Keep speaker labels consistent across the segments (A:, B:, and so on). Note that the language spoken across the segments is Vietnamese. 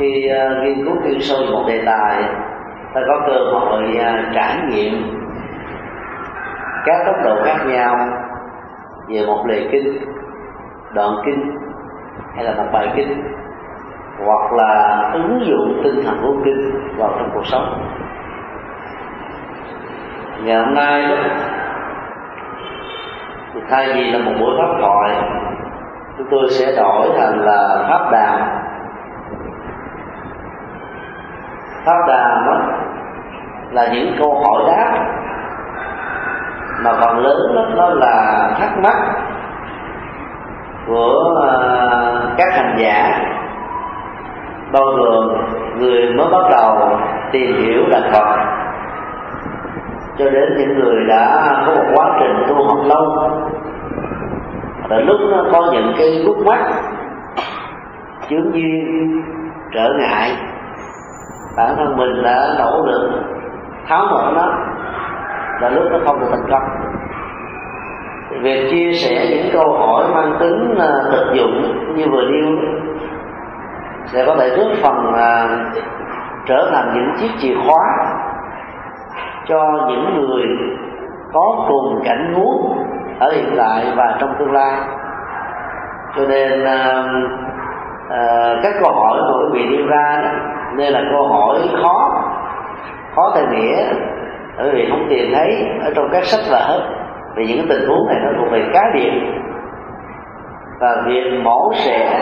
A: khi uh, nghiên cứu chuyên sâu một đề tài ta có cơ hội uh, trải nghiệm các tốc độ khác nhau về một lời kinh đoạn kinh hay là một bài kinh hoặc là ứng dụng tinh thần của kinh vào trong cuộc sống. Ngày hôm nay đó thì thay vì là một buổi pháp thoại chúng tôi sẽ đổi thành là pháp đàm. Pháp đàm đó là những câu hỏi đáp mà phần lớn đó, đó là thắc mắc của ờ, các hành giả bao gồm người mới bắt đầu tìm hiểu đạo Phật. Cho đến những người đã có một quá trình tu học lâu và lúc nó có những cái khúc mắc chướng duyên trở ngại bản thân mình đã nỗ lực tháo mở nó là lúc nó không được thành công. Việc chia sẻ những câu hỏi mang tính à, thực dụng như vừa nêu sẽ có thể góp phần à, trở thành những chiếc chìa khóa cho những người có cùng cảnh muốn ở hiện tại và trong tương lai. Cho nên uh, uh, các câu hỏi của quý vị nêu ra đó, nên là câu hỏi khó khó theo nghĩa bởi vì không tìm thấy ở trong các sách vở, vì những tình huống này nó thuộc về cá biệt. Và việc mổ xẻ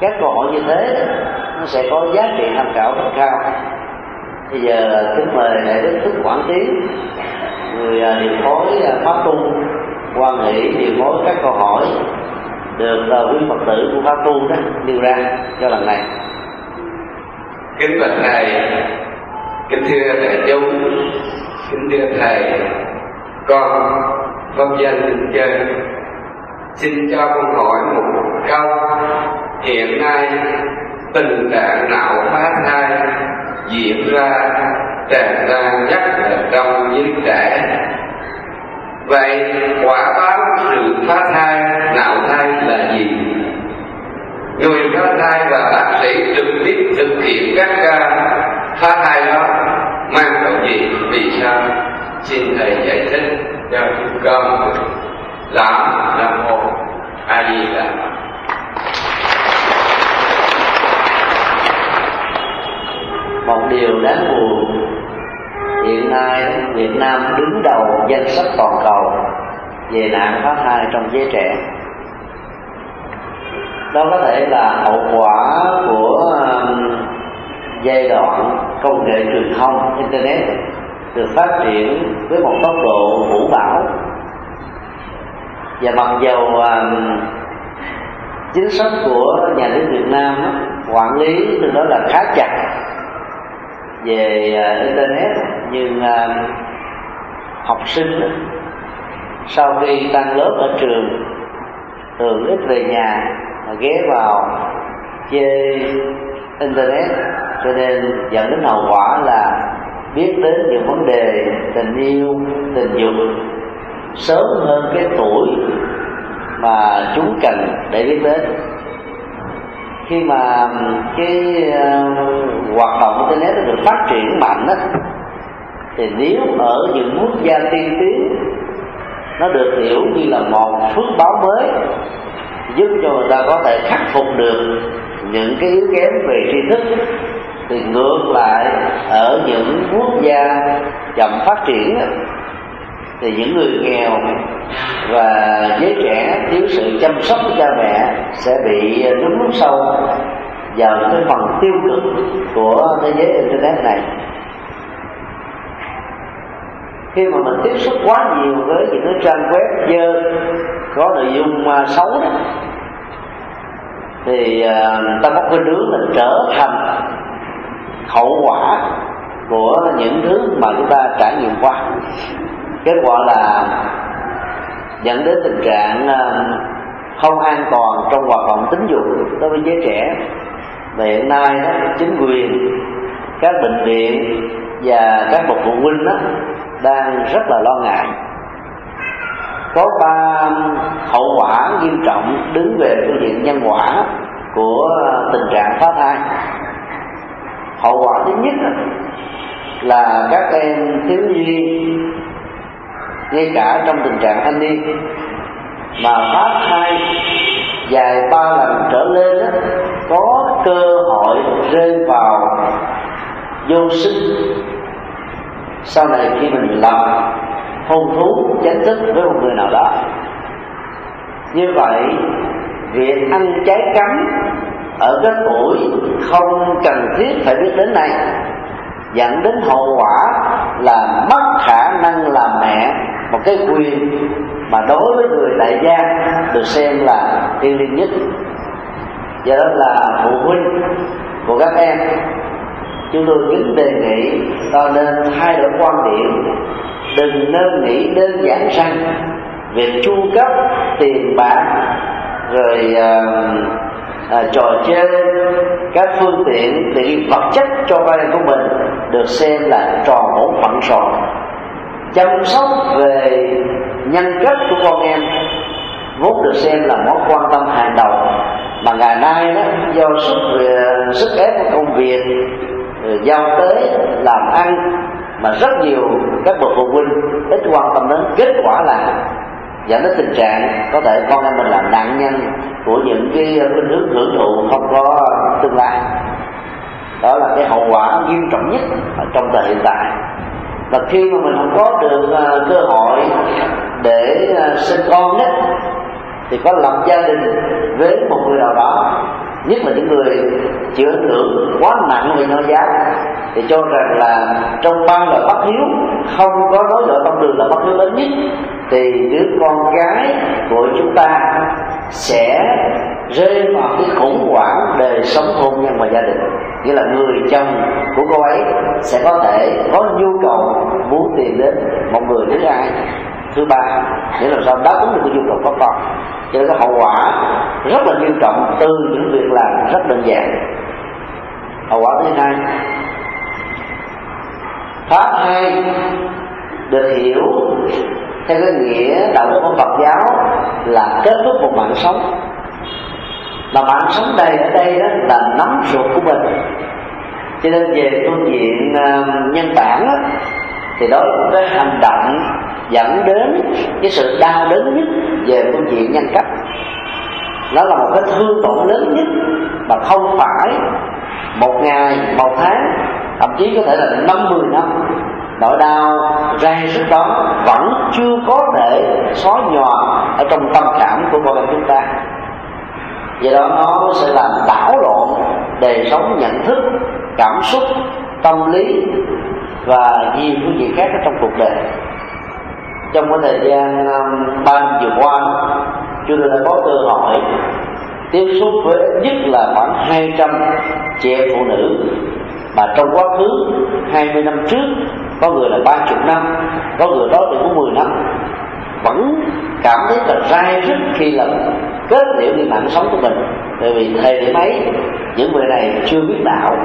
A: các câu hỏi như thế, nó sẽ có giá trị tham khảo rất cao. Bây giờ kính mời đại đức thức quảng tiến người à, điều phối à, pháp tu quan hệ điều phối các câu hỏi được à, quý phật tử của pháp tu đó nêu ra cho lần này
B: kính bạch thầy kính thưa đại chúng kính thưa thầy, con phong danh đình chân xin cho con hỏi một câu. Hiện nay, tình trạng não phá thai diễn ra tràn lan nhất là trong giới trẻ. Vậy, quả báo sự phá thai, não thai là gì? Người phá thai và bác sĩ trực tiếp thực hiện các ca phá thai đó mang tội gì? Vì sao? Xin thầy giải thích cho chúng con làm nam một a di đà
A: một điều đáng buồn, hiện nay Việt Nam đứng đầu danh sách toàn cầu về nạn phá thai trong giới trẻ đó có thể là hậu quả của um, giai đoạn công nghệ truyền thông internet được phát triển với một tốc độ vũ bão. Và mặc dầu um, chính sách của nhà nước Việt Nam quản lý từ đó là khá chặt về uh, internet nhưng um, học sinh sau khi tăng lớp ở trường thường ít về nhà mà ghé vào chơi internet. Cho nên dẫn đến hậu quả là biết đến những vấn đề tình yêu tình dục sớm hơn cái tuổi mà chúng cần để biết đến. Khi mà cái uh, hoạt động internet nó được phát triển mạnh đó, thì nếu ở những quốc gia tiên tiến nó được hiểu như là một phước báo mới giúp cho người ta có thể khắc phục được những cái yếu kém về tri thức, thì ngược lại ở những quốc gia chậm phát triển thì những người nghèo và giới trẻ thiếu sự chăm sóc của cha mẹ sẽ bị đúng lúc sâu vào cái phần tiêu cực của thế giới internet này khi mà mình tiếp xúc quá nhiều với những cái trang web dơ có nội dung à, xấu đó thì uh, ta có cái đứa là trở thành hậu quả của những thứ mà chúng ta trải nghiệm qua. Kết quả là dẫn đến tình trạng uh, không an toàn trong hoạt động tính dục đối với giới trẻ. Và hiện nay đó, chính quyền các bệnh viện và các bậc phụ huynh đó đang rất là lo ngại. Có ba hậu quả nghiêm trọng đứng về phương diện nhân quả của tình trạng phá thai. Hậu quả thứ nhất là các em thiếu nhi ngay cả trong tình trạng thanh niên mà phá thai dài ba lần trở lên đó, có cơ hội rơi vào vô sinh sau này khi mình làm hôn thú, chánh thức với một người nào đó, như vậy việc ăn trái cấm ở cái tuổi không cần thiết phải biết đến này dẫn đến hậu quả là mất khả năng làm mẹ một cái quyền mà đối với người đại gia được xem là thiêng liêng nhất. Do đó là phụ huynh của các em chúng tôi kính đề nghị ta nên thay đổi quan điểm. Đừng nên nghĩ đơn giản rằng việc chu cấp tiền bạc rồi uh, à, trò chơi các phương tiện tiện vật chất cho con em của mình được xem là trò bổn phận rồi. Chăm sóc về nhân cách của con em vốn được xem là mối quan tâm hàng đầu. Mà ngày nay đó do sức ờ, sức ép của công việc giao tế làm ăn mà rất nhiều các bậc phụ huynh ít quan tâm đến. Kết quả là dẫn đến tình trạng có thể con em mình là nạn nhân của những cái ờ, khuynh hướng hưởng thụ không có tương lai. Đó là cái hậu quả nghiêm trọng nhất ở trong thời hiện tại. Và khi mà mình không có được uh, cơ hội để uh, sinh con nhất thì có lập gia đình với một người nào đó. Nhất là những người chịu ảnh hưởng quá nặng về nho giáo thì cho rằng là trong ba lời bất hiếu, không có đối lợi tâm đường là bất hiếu lớn nhất, thì đứa con gái của chúng ta sẽ rơi vào cái khủng hoảng đời sống hôn nhân và gia đình. Nghĩa là người chồng của cô ấy sẽ có thể có nhu cầu muốn tìm đến một người thứ hai, thứ ba. Để làm sao? Đáp ứng được cái nhu cầu có con cho cái hậu quả rất là nghiêm trọng từ những việc làm rất đơn giản. Hậu quả thứ hai pháp hai được hiểu theo cái nghĩa đạo đức của Phật giáo là kết thúc một mạng sống. Mà mạng sống đây ở đây đó là nắm ruột của mình. Cho nên về phương diện uh, nhân bản đó, thì đó là cái hành động dẫn đến cái sự đau đớn nhất về phương diện nhân cách. Nó là một cái thương tổn lớn nhất mà không phải một ngày, một tháng, thậm chí có thể là năm, mười năm. Nỗi đau rai rứt đó vẫn chưa có thể xóa nhòa ở trong tâm cảm của con em chúng ta. Do đó nó sẽ làm đảo lộn đời sống, nhận thức, cảm xúc, tâm lý và nhiều phương diện khác ở trong cuộc đời trong cái thời gian um, ba năm vừa qua chúng tôi đã có cơ hội tiếp xúc với nhất là khoảng 200 chị em phụ nữ. Mà trong quá khứ 20 năm trước có người là ba chục năm có người đó thì cũng 10 năm. Vẫn cảm thấy là rai rứt khi là kết liễu đi mạng sống của mình. Bởi vì thời điểm ấy những người này chưa biết đạo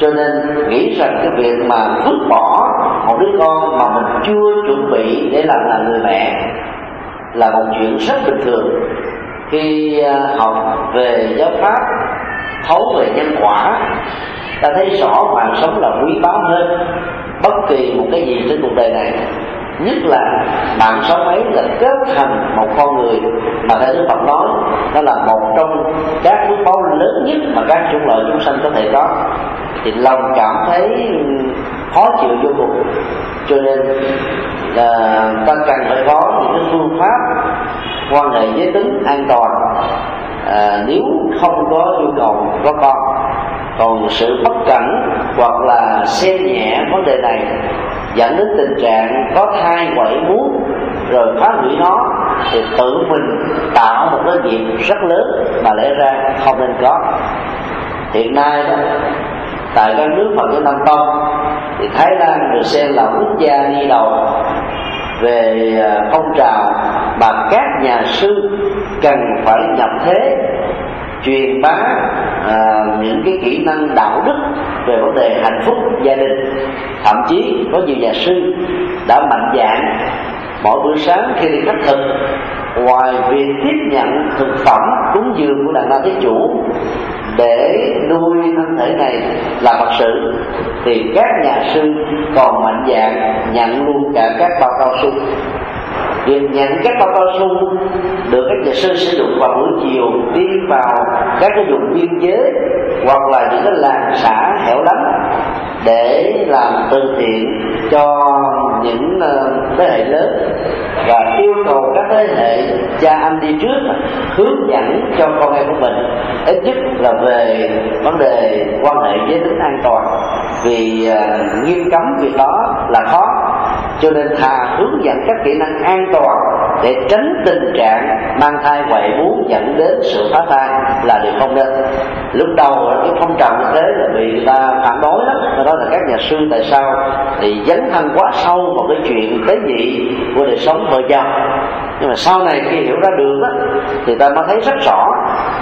A: cho nên nghĩ rằng cái việc mà vứt bỏ một đứa con mà mình chưa chuẩn bị để làm là người mẹ là một chuyện rất bình thường. Khi à, học về giáo pháp, thấu về nhân quả, ta thấy rõ mạng sống là quý báu hơn bất kỳ một cái gì trên cuộc đời này. Nhất là mạng sống ấy là kết thành một con người mà theo đức phật nói nó là một trong các phước báo lớn nhất mà các chủng loại chúng sanh có thể có thì lòng cảm thấy khó chịu vô cùng. Cho nên là ta cần phải có những cái phương pháp quan hệ giới tính an toàn. À, nếu không có nhu cầu có con còn sự bất cẩn hoặc là xem nhẹ vấn đề này dẫn đến tình trạng có thai quậy muốn rồi phá hủy nó thì tự mình tạo một cái nghiệp rất lớn mà lẽ ra không nên có. Hiện nay đó tại các nước Phật giáo Nam Tông thì Thái Lan được xem là quốc gia đi đầu về à, phong trào mà các nhà sư cần phải nhập thế truyền bá à, những cái kỹ năng đạo đức về vấn đề hạnh phúc gia đình. Thậm chí có nhiều nhà sư đã mạnh dạn mỗi buổi sáng khi đi khắc thực, ngoài việc tiếp nhận thực phẩm cúng dường của đàn la thế chủ để nuôi thân thể này là phật sự, thì các nhà sư còn mạnh dạng nhận luôn cả các bao cao su việc nhận các bao cao su được các nhà sư sử dụng vào buổi chiều đi vào các cái vùng biên giới hoặc là những cái làng xã hẻo lánh để làm từ thiện cho những ờ, thế hệ lớn và yêu cầu các thế hệ cha anh đi trước hướng dẫn cho con em của mình. Ít nhất là về vấn đề quan hệ giới tính an toàn vì uh, nghiêm cấm việc đó là khó cho nên thà hướng dẫn các kỹ năng an toàn để tránh tình trạng mang thai quậy muốn dẫn đến sự phá thai là điều không nên. Lúc đầu cái phong trào như thế là bị người ta phản đối lắm. Đó là các nhà sư tại sao thì dấn thân quá sâu vào cái chuyện tế nhị của đời sống vợ chồng nhưng mà sau này khi hiểu ra được đó, thì ta mới thấy rất rõ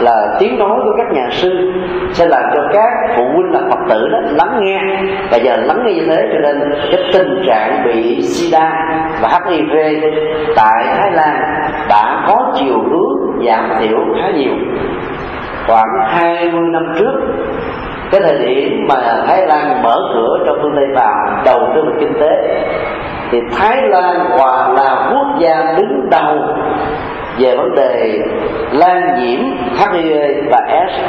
A: là tiếng nói của các nhà sư sẽ làm cho các phụ huynh là phật tử đó lắng nghe. Và giờ lắng nghe như thế cho nên cái tình trạng bị sida và hiv tại thái lan đã có chiều hướng giảm thiểu khá nhiều. Khoảng 20 năm trước cái thời điểm mà Thái Lan mở cửa cho phương Tây vào đầu tư vào kinh tế thì Thái Lan quả là quốc gia đứng đầu về vấn đề lan nhiễm HIV và S,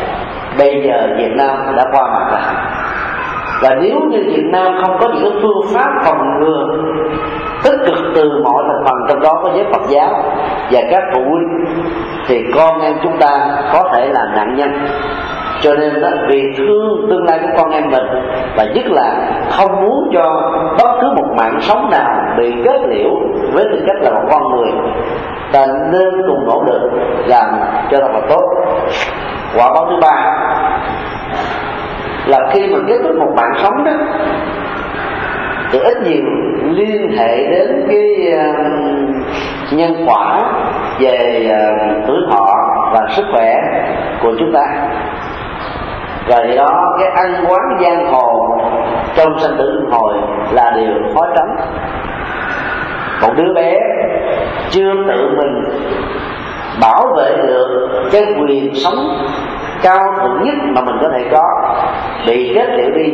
A: bây giờ Việt Nam đã qua mặt rồi. Và nếu như Việt Nam không có những phương pháp phòng ngừa tích cực từ mọi thành phần trong đó có giới Phật giáo và các phụ huynh, thì con em chúng ta có thể là nạn nhân cho nên đó vì thương tương lai của con em mình và nhất là không muốn cho bất cứ một mạng sống nào bị kết liễu với tư cách là một con người ta nên cùng nỗ lực làm cho thật là tốt. Quả báo thứ ba là khi mà kết thúc một mạng sống đó thì ít nhiều liên hệ đến cái uh, nhân quả về uh, tuổi thọ và sức khỏe của chúng ta và thì đó, cái ăn quán giang hồ trong sanh tử luân hồi là điều khó tránh. Một đứa bé chưa tự mình bảo vệ được cái quyền sống cao thượng nhất mà mình có thể có. Bị kết liễu đi,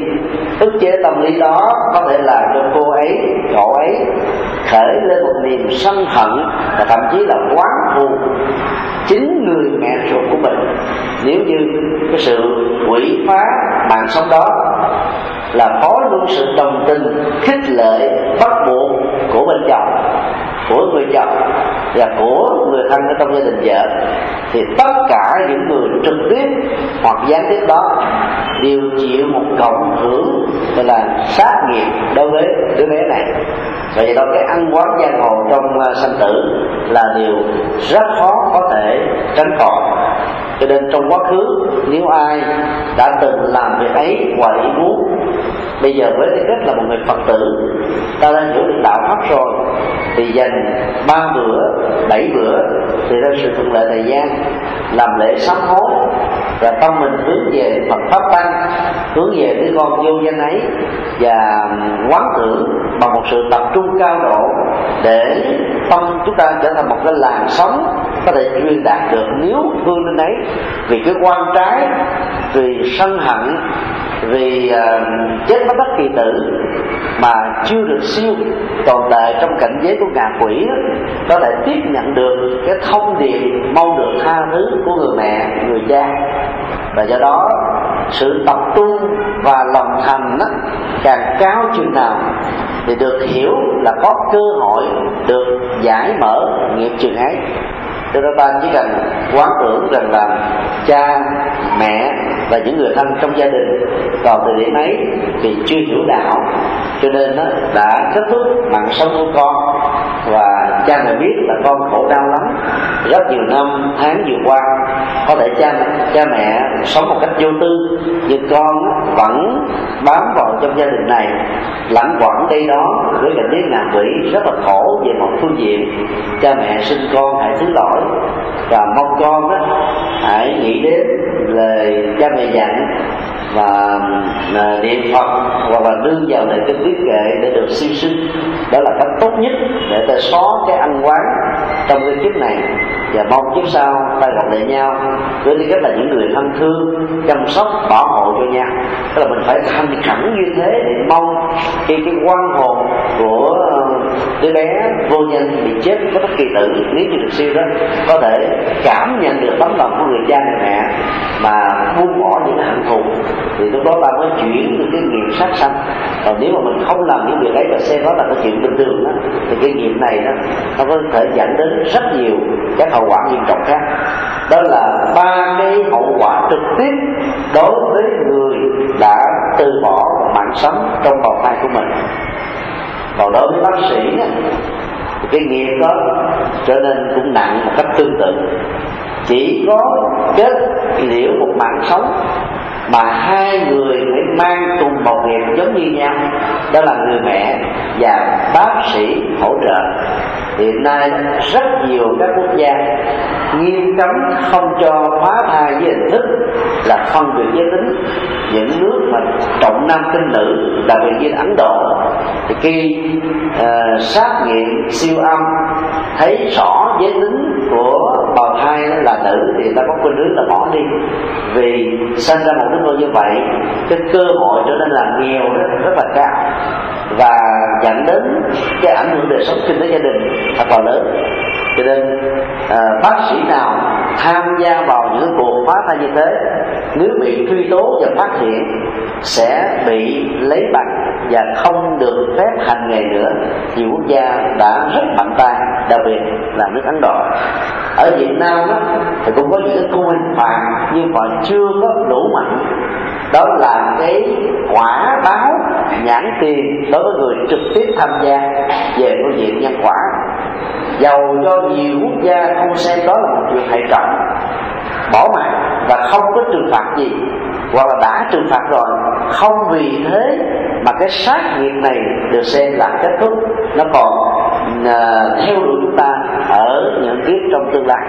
A: ức chế tâm lý đó có thể làm cho cô ấy, cậu ấy khởi lên một niềm sân hận và thậm chí là quán thù chính người mẹ ruột của mình. Nếu như cái sự quỷ phá mạng sống đó là có luôn sự đồng tình, khích lệ, bắt buộc của bên chồng của người chồng và của người thân ở trong gia đình vợ thì tất cả những người trực tiếp hoặc gián tiếp đó đều chịu một cộng hưởng gọi là sát nghiệp đối với đứa bé này. Và vậy đó cái ăn quán giang hồ trong uh, sanh tử là điều rất khó có thể tránh khỏi. Cho nên trong quá khứ nếu ai đã từng làm việc ấy ngoài ý muốn bây giờ với tư cách là một người phật tử ta đã hiểu được đạo pháp rồi thì dành ba bữa, bảy bữa thì ra sự thuận lợi thời gian, làm lễ sám hối, và tâm mình hướng về Phật pháp tăng, hướng về cái con vô danh ấy, và quán tưởng bằng một sự tập trung cao độ để tâm chúng ta trở thành một cái làn sóng có thể truyền đạt được nếu thương lên đấy. Vì cái quan trái vì sân hận vì uh, chết bất đắc kỳ tử mà chưa được siêu tồn tại trong cảnh giới của ngạ quỷ có thể tiếp nhận được cái thông điệp mong được tha thứ của người mẹ người cha. Và do đó sự tập trung và lòng thành đó, càng cao chừng nào thì được hiểu là có cơ hội được giải mở nghiệp chừng ấy cho nên ta chỉ cần quán tưởng rằng là cha, mẹ và những người thân trong gia đình vào thời điểm ấy thì chưa hiểu đạo. Cho nên nó đã kết thúc mạng sống của con và cha mẹ biết là con khổ đau lắm. Rất nhiều năm, tháng vừa qua, có thể cha cha mẹ sống một cách vô tư, nhưng con vẫn bám vào trong gia đình này, lẳng quẩn đây đó. Với cảnh giới ngạ quỷ rất là khổ về một phương diện. Cha mẹ sinh con hãy thứ lỗi và mong con đó hãy nghĩ đến lời cha mẹ dặn và à, niệm phật, hoặc là nương vào nền kinh viết kệ để được siêu sinh. Đó là cách tốt nhất để ta xóa cái ăn quán trong cái kiếp này. Và mong kiếp sau ta gặp lại nhau, với tư cách là những người thân thương, chăm sóc, bảo hộ cho nhau. Tức là mình phải thành khẩn như thế để mong khi cái quan hồn của đứa bé vô nhân bị chết có bất kỳ tử, nếu như được siêu đó, có thể cảm nhận được tấm lòng của người cha, người mẹ, mà buông bỏ những hạnh thù. Thì lúc đó ta mới chuyển được cái nghiệp sát sanh. Còn nếu mà mình không làm những việc ấy và xem đó là cái chuyện bình thường đó, thì cái nghiệp này đó, nó có thể dẫn đến rất nhiều các hậu quả nghiêm trọng khác. Đó là ba cái hậu quả trực tiếp đối với người đã từ bỏ mạng sống trong bào thai của mình còn đối với bác sĩ thì cái nghiệp đó trở nên cũng nặng một cách tương tự. Chỉ có kết liễu một mạng sống mà hai người phải mang cùng một nghiệp giống như nhau. Đó là người mẹ và bác sĩ hỗ trợ. Hiện nay rất nhiều các quốc gia nghiêm cấm không cho phá thai với hình thức là phân biệt giới tính những nước mà trọng nam kinh nữ đặc biệt như ấn độ. Thì khi uh, xét nghiệm siêu âm thấy rõ giới tính của bào thai là nữ thì ta có khuynh hướng là bỏ đi. Vì sinh ra một đứa con như vậy cái cơ hội trở nên là nghèo rất, rất là cao và dẫn đến cái ảnh hưởng đời sống kinh tế gia đình thật là lớn cho nên à, bác sĩ nào tham gia vào những cuộc phá thai như thế nếu bị truy tố và phát hiện sẽ bị lấy bằng và không được phép hành nghề nữa nhiều quốc gia đã rất mạnh tay đặc biệt là nước ấn độ. Ở việt nam đó, thì cũng có những cái khung hình phạt nhưng mà chưa có đủ mạnh. Đó là cái quả báo nhãn tiền đối với người trực tiếp tham gia về phương diện nhân quả. Dầu cho nhiều quốc gia không xem đó là một chuyện hệ trọng bỏ mặt và không có trừng phạt gì. Hoặc là đã trừng phạt rồi, không vì thế mà cái sát nghiệp này được xem là kết thúc. Nó còn À, theo đuổi chúng ta ở những kiếp trong tương lai.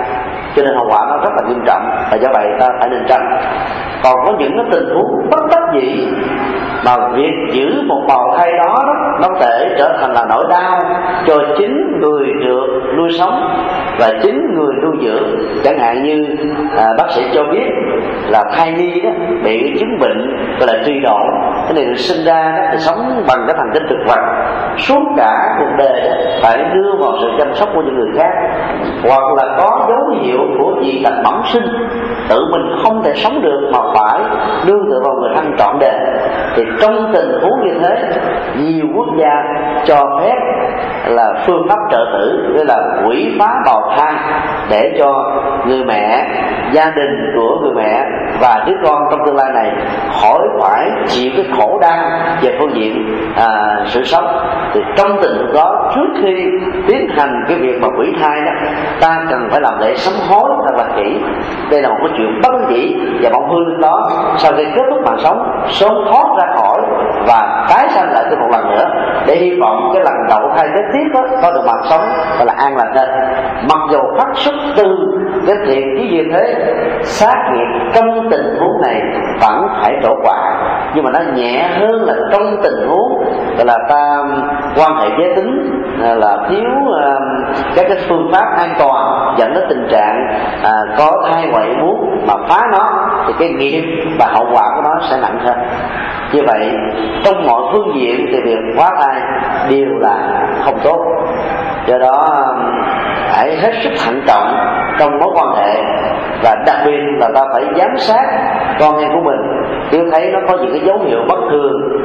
A: Cho nên hậu quả nó rất là nghiêm trọng và do vậy ta phải nên tránh. Còn có những cái tình huống bất đắc dĩ mà việc giữ một bào thai đó, nó có thể trở thành là nỗi đau cho chính người được nuôi sống và chính người nuôi dưỡng. Chẳng hạn như à, bác sĩ cho biết là thai nhi đó bị chứng bệnh gọi là truy độ cái này được sinh ra đó thì sống bằng cái thần kinh thực vật. Suốt cả cuộc đời đó, phải đưa vào sự chăm sóc của những người khác, hoặc là có dấu hiệu của dị tật bẩm sinh tự mình không thể sống được mà phải đương tựa vào người thân trọn đời thì trong tình huống như thế nhiều quốc gia cho phép là phương pháp trợ tử tức là quỷ phá bào thai để cho người mẹ gia đình của người mẹ và đứa con trong tương lai này khỏi phải chịu cái khổ đau về phương diện à, sự sống. Thì trong tình huống đó trước khi tiến hành cái việc mà quỷ thai đó ta cần phải làm lễ sám hối thật là kỹ. Đây là một cái chuyện bất dị và mong hương đó sau khi kết thúc mạng sống sớm thoát ra khỏi và tái sanh lại thêm một lần nữa để hy vọng cái lần đầu thai kế tiếp đó, có được mạng sống gọi là an lành hơn. Mặc dù phát xuất từ cái thiện chứ như thế xác nghiệp trong tình huống này vẫn phải trổ quả. Nhưng mà nó nhẹ hơn là trong tình huống gọi là ta quan hệ giới tính à, là thiếu uh, các cái phương pháp an toàn dẫn đến tình trạng uh, có thai ngoại muốn mà phá nó thì cái nghiệp và hậu quả của nó sẽ nặng hơn. Như vậy trong mọi phương diện thì việc phá thai đều là không tốt. Do đó phải hết sức thận trọng trong mối quan hệ và đặc biệt là ta phải giám sát con em của mình nếu thấy nó có những cái dấu hiệu bất thường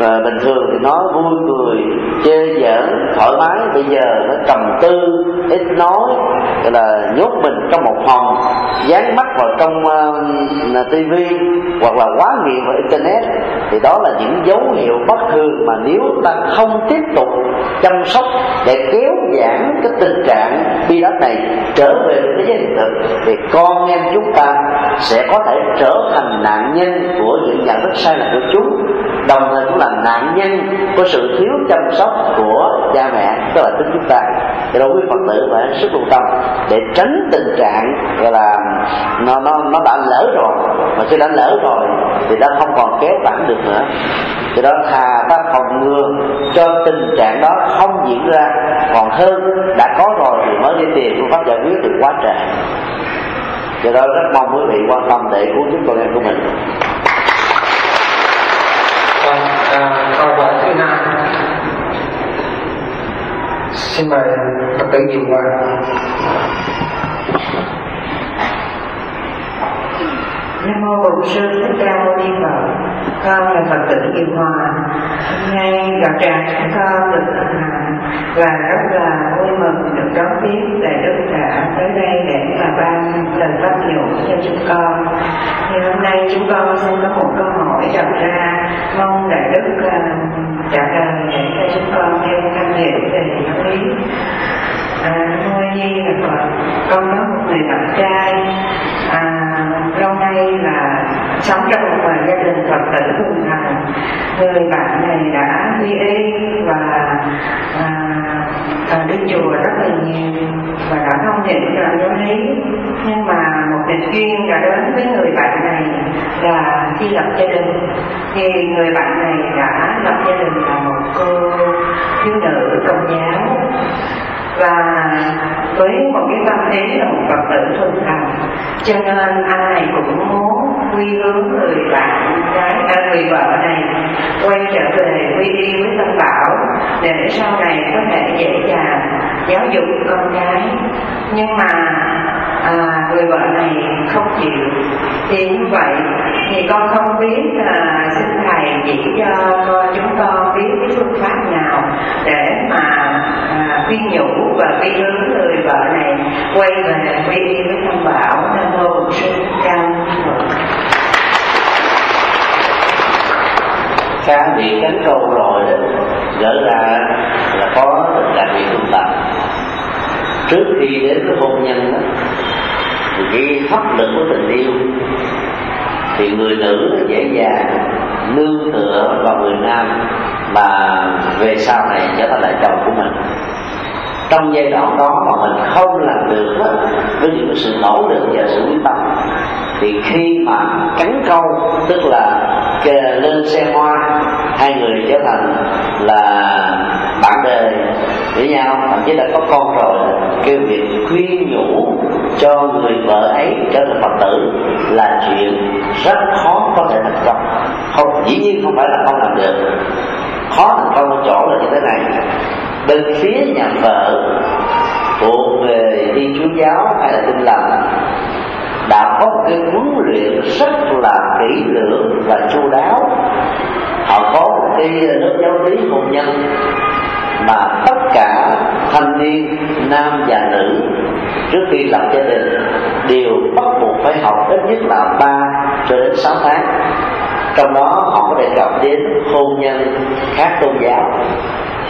A: và bình thường thì nó vui cười chê giỡn thoải mái. Bây giờ nó trầm tư ít nói gọi là nhốt mình trong một phòng dán mắt vào trong uh, tivi hoặc là quá nghiện vào internet. Thì đó là những dấu hiệu bất thường mà nếu ta không tiếp tục chăm sóc để kéo giãn cái tình trạng bi đát này trở về với thế giới hiện thực thì con em chúng ta sẽ có thể trở thành nạn nhân của những nhận thức sai lầm của chúng. Đồng thời cũng là nạn nhân của sự thiếu chăm sóc của cha mẹ, tức là tính chúng ta. Thì đối quý phật tử phải sức lưu tâm để tránh tình trạng gọi là nó nó nó đã lỡ rồi. Mà khi đã lỡ rồi thì đã không còn kéo vãn được nữa. Thì đó thà ta phòng ngừa cho tình trạng đó không diễn ra, còn hơn đã có rồi thì mới đi tìm phương pháp giải quyết được quá trễ do đó rất mong quý vị quan tâm để cứu giúp con em của mình
C: à, câu hỏi thứ hai xin mời phật tử nhìn qua
D: Nam mô Bổn Sư Thích Ca Mâu Ni Phật. Con là Phật tử Kiều Hòa. Hôm nay gặp tràng chúng con được hành và rất là vui mừng được đón tiếp đại đức đã tới đây để mà ban lời pháp hiệu cho chúng con. Thì hôm nay chúng con xin có một câu hỏi đặt ra mong đại đức à, trả lời để cho chúng con thêm tham nghiệm về giáo lý. À, Ngôi Nhi là Phật, con có một người bạn trai à, lâu nay là sống trong một gia đình Phật tử cùng thành người bạn này đã quy y và à, à, đi chùa rất là nhiều và đã không nhận ra giáo lý nhưng mà một tình duyên đã đến với người bạn này là khi lập gia đình. Thì người bạn này đã lập gia đình là một cô thiếu nữ công giáo. Và với một cái tâm thế là một phật tử thuần thành cho nên ai cũng muốn quy hướng người bạn gái à, người vợ này quay trở về quy y với tâm bảo để sau này có thể dễ dàng giáo dục con cái nhưng mà à, người vợ này không chịu. Thì như vậy thì con không biết là xin thầy chỉ cho con chúng con biết cái phương pháp nào để mà à, khuyên nhủ và khuyên hướng người vợ này quay về quy y với tâm bảo. Nam mô bổn sư cao
A: trang bị cánh câu rồi đó gỡ ra là có tình trạng bị phức tập. trước khi đến cái hôn nhân đó thì cái pháp lực của tình yêu thì người nữ dễ dàng nương tựa vào người nam mà về sau này trở thành lại chồng của mình trong giai đoạn đó mà mình không làm được đó, với những sự nỗ lực và sự quyết tâm thì khi mà cắn câu, tức là lên xe hoa, hai người trở thành là bạn đời với nhau, thậm chí là có con rồi, kêu việc khuyên nhủ cho người vợ ấy trở thành phật tử là chuyện rất khó có thể thành công. Không, dĩ nhiên không phải là không làm được. Khó thành công ở chỗ là như thế này. Bên phía nhà vợ, thuộc về đi chúa giáo hay là tin lành đã có một cái huấn luyện rất là kỹ lưỡng và chu đáo. Họ có một cái lớp giáo lý hôn nhân mà tất cả thanh niên nam và nữ trước khi lập gia đình đều bắt buộc phải học ít nhất là ba cho đến sáu tháng. Trong đó họ có đề cập đến hôn nhân khác tôn giáo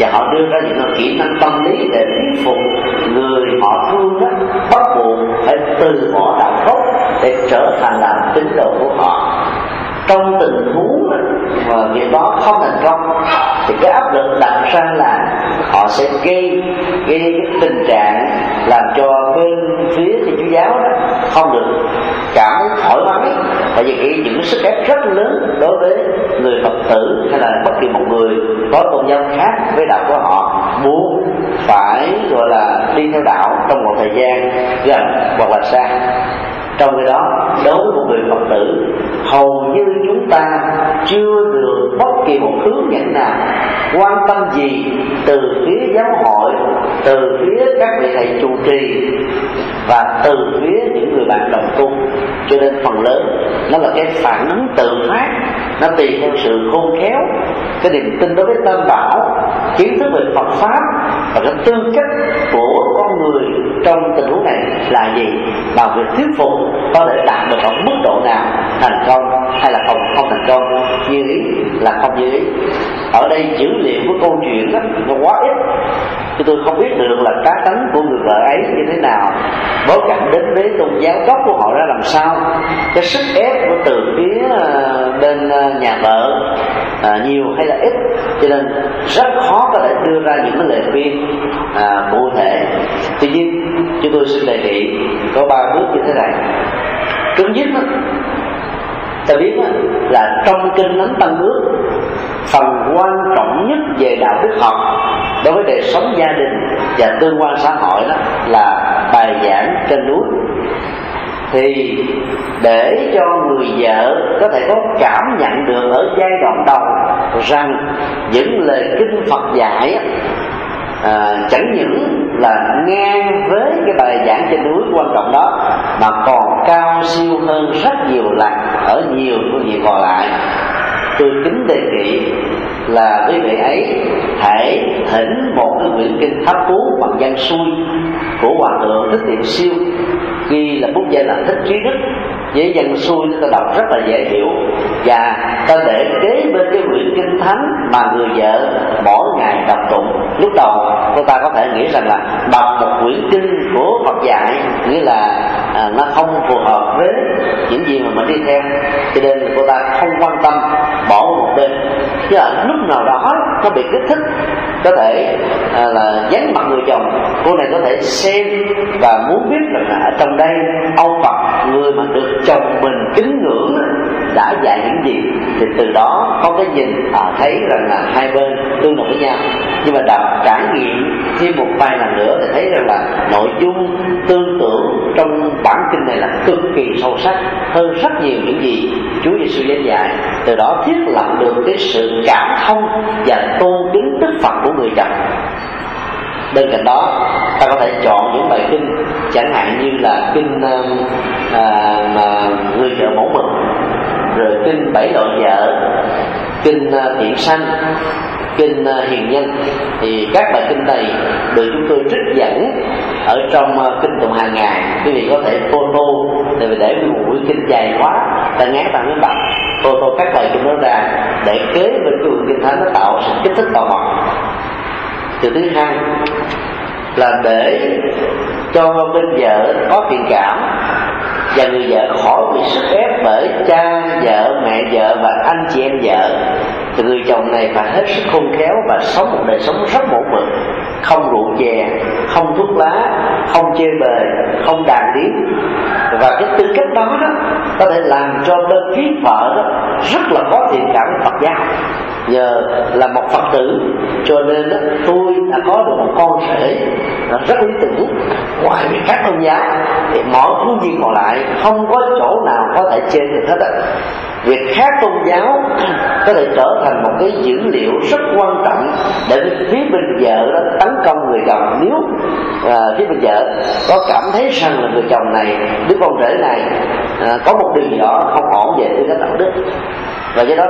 A: và họ đưa ra những kỹ năng tâm lý để thuyết phục người họ thương đó bắt buộc phải từ bỏ đạo gốc để trở thành là tín đồ của họ. Trong tình huống mà việc đó không thành công, thì cái áp lực đặt ra là họ sẽ gây gây cái tình trạng làm cho bên phía thì chúa giáo đó không được cảm thấy thoải mái. Tại vì cái những sức ép rất lớn đối với người phật tử hay là bất kỳ một người có tôn giáo khác với đạo của họ muốn phải, gọi là, đi theo đạo trong một thời gian gần hoặc là xa trong khi đó, đối với một người phật tử, hầu như chúng ta chưa được bất kỳ một hướng dẫn nào. Quan tâm gì từ phía giáo hội, từ phía các vị thầy trụ trì, và từ phía những người bạn đồng tu cho nên phần lớn, nó là cái phản ứng tự phát, nó tùy theo sự khôn khéo, cái niềm tin đối với tam bảo, kiến thức về phật pháp, và cái tư cách của người trong tình huống này là gì? Và việc thuyết phục có thể đạt được ở mức độ nào thành công hay là không không thành công? Như ý là không như ý. Ở đây dữ liệu của câu chuyện đó, nó quá ít. Chứ tôi không biết được là cá tánh của người vợ ấy như thế nào. Bối cảnh đến với tôn giáo gốc của họ ra làm sao? Cái sức ép của từ phía ờ, bên ờ, nhà vợ à, nhiều hay là ít? Cho nên rất khó có thể đưa ra những cái lời khuyên à, cụ thể tuy nhiên chúng tôi xin đề nghị có ba bước như thế này. Trước nhất đó, ta biết đó, là trong kinh thánh tăng ước phần quan trọng nhất về đạo đức học đối với đời sống gia đình và tương quan xã hội đó là bài giảng trên núi. Thì để cho người vợ có thể có cảm nhận được ở giai đoạn đầu rằng những lời kinh Phật dạy à, chẳng những là ngang với cái bài giảng trên núi quan trọng đó mà còn cao siêu hơn rất nhiều lần ở nhiều phương diện còn lại. Tôi kính đề nghị là quý vị ấy hãy thỉnh một cái quyển kinh pháp cú bằng văn xuôi của hòa thượng thích thiện siêu ghi là bút danh là thích trí đức với dân xuôi ta đọc rất là dễ hiểu. Và ta để kế bên cái quyển kinh thánh mà người vợ mỗi ngày đọc tụng. Lúc đầu cô ta có thể nghĩ rằng là đọc một quyển kinh của Phật dạy nghĩa là à, nó không phù hợp với những gì mà mình đi theo. Cho nên cô ta không quan tâm bỏ một bên. Chứ là lúc nào đó nó bị kích thích có thể à, là dán mặt người chồng. Cô này có thể xem và muốn biết rằng là ở trong đây ông Phật người mà được chồng mình kính ngưỡng đã dạy những gì. Thì từ đó có cái nhìn à, thấy rằng là hai bên tương đồng với nhau. Nhưng mà đọc trải nghiệm thêm một vài lần nữa thì thấy rằng là nội dung tương tưởng trong bản kinh này là cực kỳ sâu sắc hơn rất nhiều những gì Chúa Giêsu giảng dạy. Từ đó thiết lập được cái sự cảm thông và tôn kính đức Phật của người chồng bên cạnh đó ta có thể chọn những bài kinh chẳng hạn như là kinh um, à, mà người vợ mẫu mực rồi kinh bảy đội vợ kinh à, thiện sanh kinh à, hiền nhân. Thì các bài kinh này được chúng tôi trích dẫn ở trong à, kinh tụng hàng ngày quý vị có thể photo thì để một buổi kinh dài quá ta ngán ta mới đọc. Photo các bài kinh đó ra để kế bên cái quyển kinh thánh nó tạo sự kích thích tò mò điều thứ hai là để cho bên vợ có thiện cảm và người vợ khỏi bị sức ép bởi cha, vợ, mẹ, vợ và anh chị em vợ. Thì người chồng này phải hết sức khôn khéo và sống một đời sống rất mẫu mực, không rượu chè, không thuốc lá, không chơi bời, không đàn điếm và cái tư cách đó đó có thể làm cho bên phía vợ đó rất là có thiện cảm Phật giáo nhờ là một Phật tử cho nên đó, tôi đã có được một con rể rất lý tưởng. Ngoài các tôn giáo thì mọi phương diện còn lại không có chỗ nào có thể trên được hết á việc khác tôn giáo có thể trở thành một cái dữ liệu rất quan trọng để phía bên vợ đó tấn công người chồng. Nếu à, phía bên vợ có cảm thấy rằng là người chồng này đứa con rể này à, có một điều gì đó không ổn về tư cách đạo đức và do đó,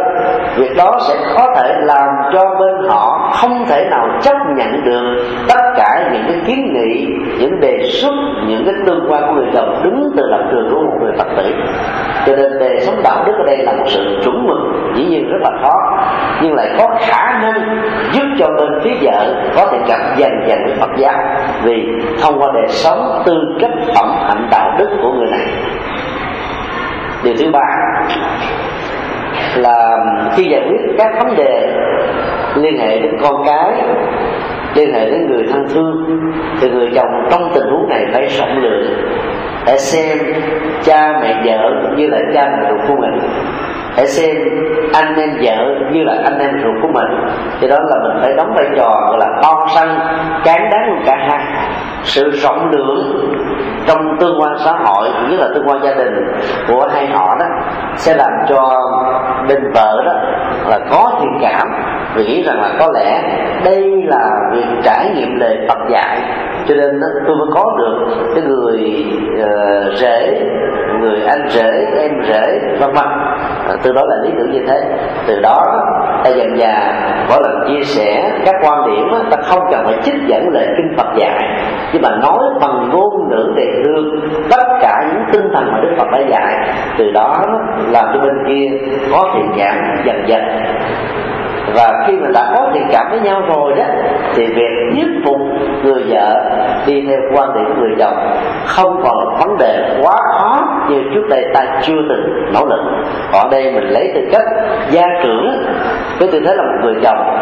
A: việc đó sẽ có thể làm cho bên họ không thể nào chấp nhận được tất cả những cái kiến nghị, những đề xuất, những cái tương quan của người chồng đứng từ lập trường của một người phật tử. Cho nên đề sống đạo đức ở đây là một sự chuẩn mực, dĩ nhiên rất là khó, nhưng lại có khả năng giúp cho bên phía vợ có thể gặp dần dần với phật giáo. Vì thông qua đề sống tư cách phẩm hạnh đạo đức của người này. Điều thứ ba là khi giải quyết các vấn đề liên hệ đến con cái, liên hệ đến người thân thương, thì người chồng trong tình huống này phải rộng lượng để xem cha mẹ vợ như là cha mẹ ruột của mình hãy xem anh em vợ như là anh em ruột của mình. Thì đó là mình phải đóng vai trò gọi là bao săn, cán đáng của cả hai. Sự rộng lượng trong tương quan xã hội cũng như là tương quan gia đình của hai họ đó, sẽ làm cho bên vợ đó là có thiện cảm vì nghĩ rằng là có lẽ đây là việc trải nghiệm lời Phật dạy. Cho nên đó, tôi mới có được cái người uh, rể người anh rể em rể vân vân. À, từ đó là lý tưởng như thế. Từ đó ta dần dà mỗi lần chia sẻ các quan điểm ta không cần phải trích dẫn lời kinh Phật dạy. Nhưng mà nói bằng ngôn ngữ đề thương tất cả những tinh thần mà Đức Phật đã dạy từ đó làm cho bên kia có thiện cảm dần dần. Và khi mà đã có thiện cảm với nhau rồi đó, thì việc thuyết phục người vợ đi theo quan điểm của người chồng không còn là vấn đề quá khó như trước đây ta chưa từng nỗ lực. Còn đây mình lấy tư cách gia trưởng với tư thế là một người chồng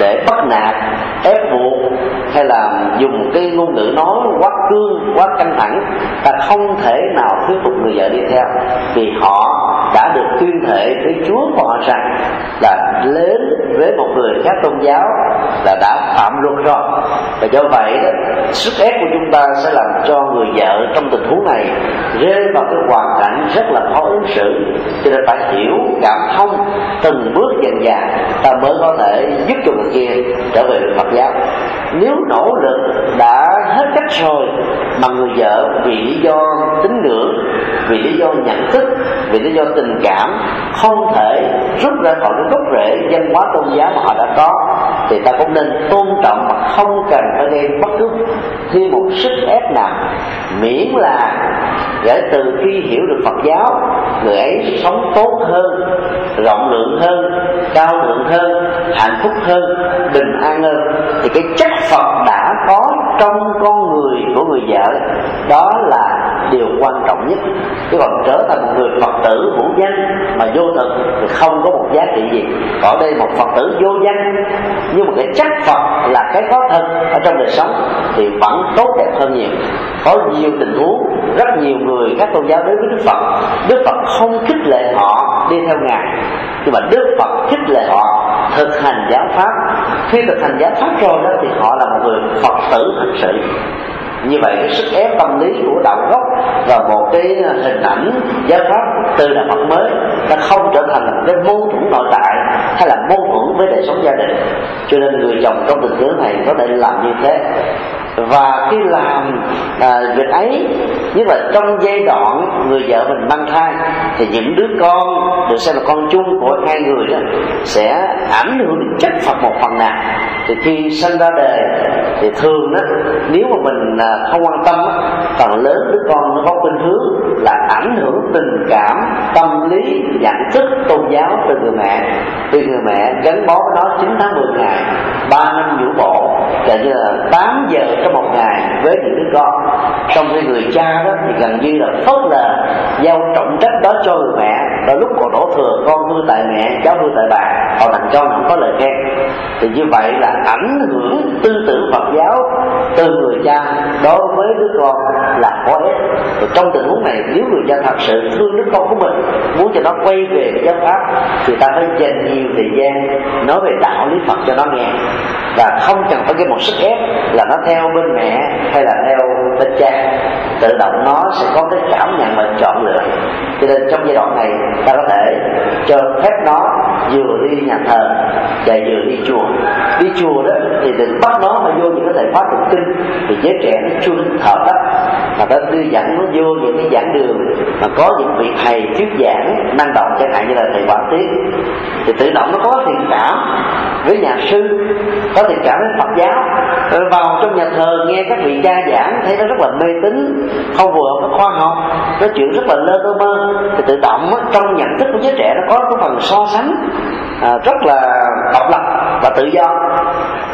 A: để bắt nạt, ép buộc hay là dùng cái ngôn ngữ nói quá cương quá căng thẳng ta không thể nào thuyết phục người vợ đi theo. Vì họ đã được tuyên thệ với Chúa của họ rằng là đến với một người khác tôn giáo là đã phạm luật rồi. Và do vậy đó, sức ép của chúng ta sẽ làm cho người vợ trong tình huống này rơi vào cái hoàn cảnh rất là khó ứng xử. Cho nên phải hiểu cảm thông từng bước dần dà ta mới có thể giúp cho người kia trở về Phật giáo. Nếu nỗ lực đã hết cách rồi, mà người vợ vì lý do tín ngưỡng, vì lý do nhận thức, vì lý do tình cảm không thể rút ra khỏi cái gốc rễ văn hóa tôn giáo mà họ đã có, thì ta cũng nên tôn trọng mà không cần phải gây bất cứ khi một sức ép nào miễn là kể từ khi hiểu được Phật giáo, người ấy sống tốt hơn, rộng lượng hơn, cao thượng hơn, hạnh phúc hơn, bình an hơn, thì cái chất Phật đã có trong con người của người vợ, đó là điều quan trọng nhất chứ còn trở thành một người phật tử vũ danh mà vô thực thì không có một giá trị gì. Ở đây một phật tử vô danh, nhưng mà cái chắc phật là cái có thật ở trong đời sống thì vẫn tốt đẹp hơn nhiều. Có nhiều tình huống, rất nhiều người, các tôn giáo đến với đức phật đức phật không khích lệ họ đi theo ngài. Nhưng mà đức phật khích lệ họ thực hành giáo pháp. Khi thực hành giáo pháp rồi đó thì họ là một người phật tử thật sự như vậy cái sức ép tâm lý của đạo gốc và một cái à, hình ảnh giáo pháp từ đạo Phật mới nó không trở thành một cái mâu thuẫn nội tại hay là mâu thuẫn với đời sống gia đình. Cho nên người chồng trong tình huống này có thể làm như thế. Và khi làm à, việc ấy như là trong giai đoạn người vợ mình mang thai thì những đứa con được xem là con chung của hai người đó sẽ ảnh hưởng đến chất phật một phần nào thì khi sinh ra đời, thì thường đó nếu mà mình à, không quan tâm phần lớn đứa con nó có khuynh hướng là ảnh hưởng tình cảm, tâm lý, nhận thức, tôn giáo từ người mẹ. Từ người mẹ gắn bó với nó 9 tháng 10 ngày, ba năm nhũ bộ kể như là 8 giờ trong một ngày với những đứa con. Trong khi người cha đó thì gần như là phớt lờ giao trọng trách đó cho người mẹ. Và lúc còn đổ thừa, con nuôi tại mẹ, cháu nuôi tại bà còn thành con không có lời khen. Thì như vậy là ảnh hưởng tư tưởng phật giáo từ người cha đối với đứa con là có ích. Trong tình huống này, nếu người cha thật sự thương đứa con của mình, muốn cho nó quay về giáo pháp, thì ta phải dành nhiều thời gian nói về đạo lý phật cho nó nghe. Và không cần phải cái một sức ép là nó theo bên mẹ hay là theo bên trang. Tự động nó sẽ có cái cảm nhận và chọn lựa. Cho nên trong giai đoạn này ta có thể cho phép nó vừa đi nhà thờ và vừa đi chùa. Đi chùa đó thì đừng bắt nó mà vô những cái thầy khóa tụng kinh. Thì giới trẻ nó chưa thờ đó, mà ta đưa dẫn nó vô những cái giảng đường mà có những vị thầy thuyết giảng năng động chẳng hạn như là thầy quản tiết thì tự động nó có thiện cảm với nhà sư có thiện cảm với phật giáo rồi vào trong nhà thờ nghe các vị cha giảng thấy nó rất là mê tín. Không phù hợp với khoa học nói chuyện rất là lơ tơ mơ. Thì tự động trong nhận thức của giới trẻ nó có cái phần so sánh à, rất là độc lập và tự do.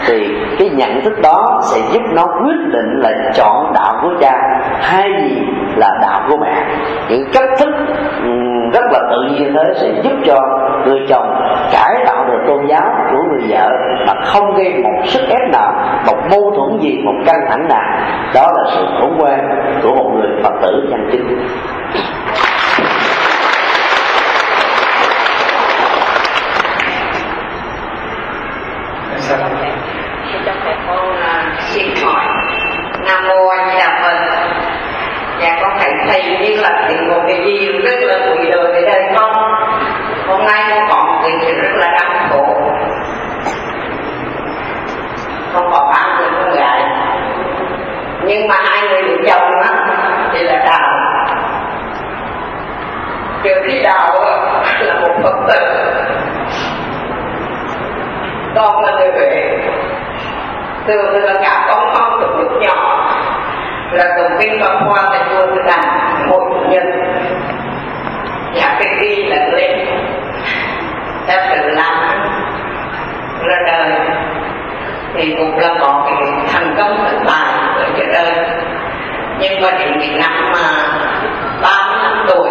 A: Thì cái nhận thức đó sẽ giúp nó quyết định là chọn đạo của cha hay gì là đạo của mẹ. Những cách thức rất là tự nhiên như thế, sẽ giúp cho người chồng cải tạo được tôn giáo của người vợ mà không gây một sức ép nào, một mâu thuẫn gì, một căng thẳng nào. Đó là sự khổ quen của một người phật tử chân chính.
E: Xin phép con xin hỏi Nam Mô A Di Đà Phật Dạ con thấy thầy như là thì một cái gì rất là quỷ đời về đây con Hôm nay con có một cái chuyện rất là đau khổ. Không có bạn người con gái. Nhưng mà hai người được chồng á Thì là đạo. Từ khi đạo á, là một Phật tử. Con là người huệ. Thường thì là cả con không từ lúc nhỏ là tổng kinh văn khoa tại chùa Từ Đàn mỗi chủ nhật nhà cái đi là lên ta tự làm. Ra đời. Thì cũng là có cái thành công thất bại ở trên đời. Nhưng mà đến cái năm mà ba mươi năm tuổi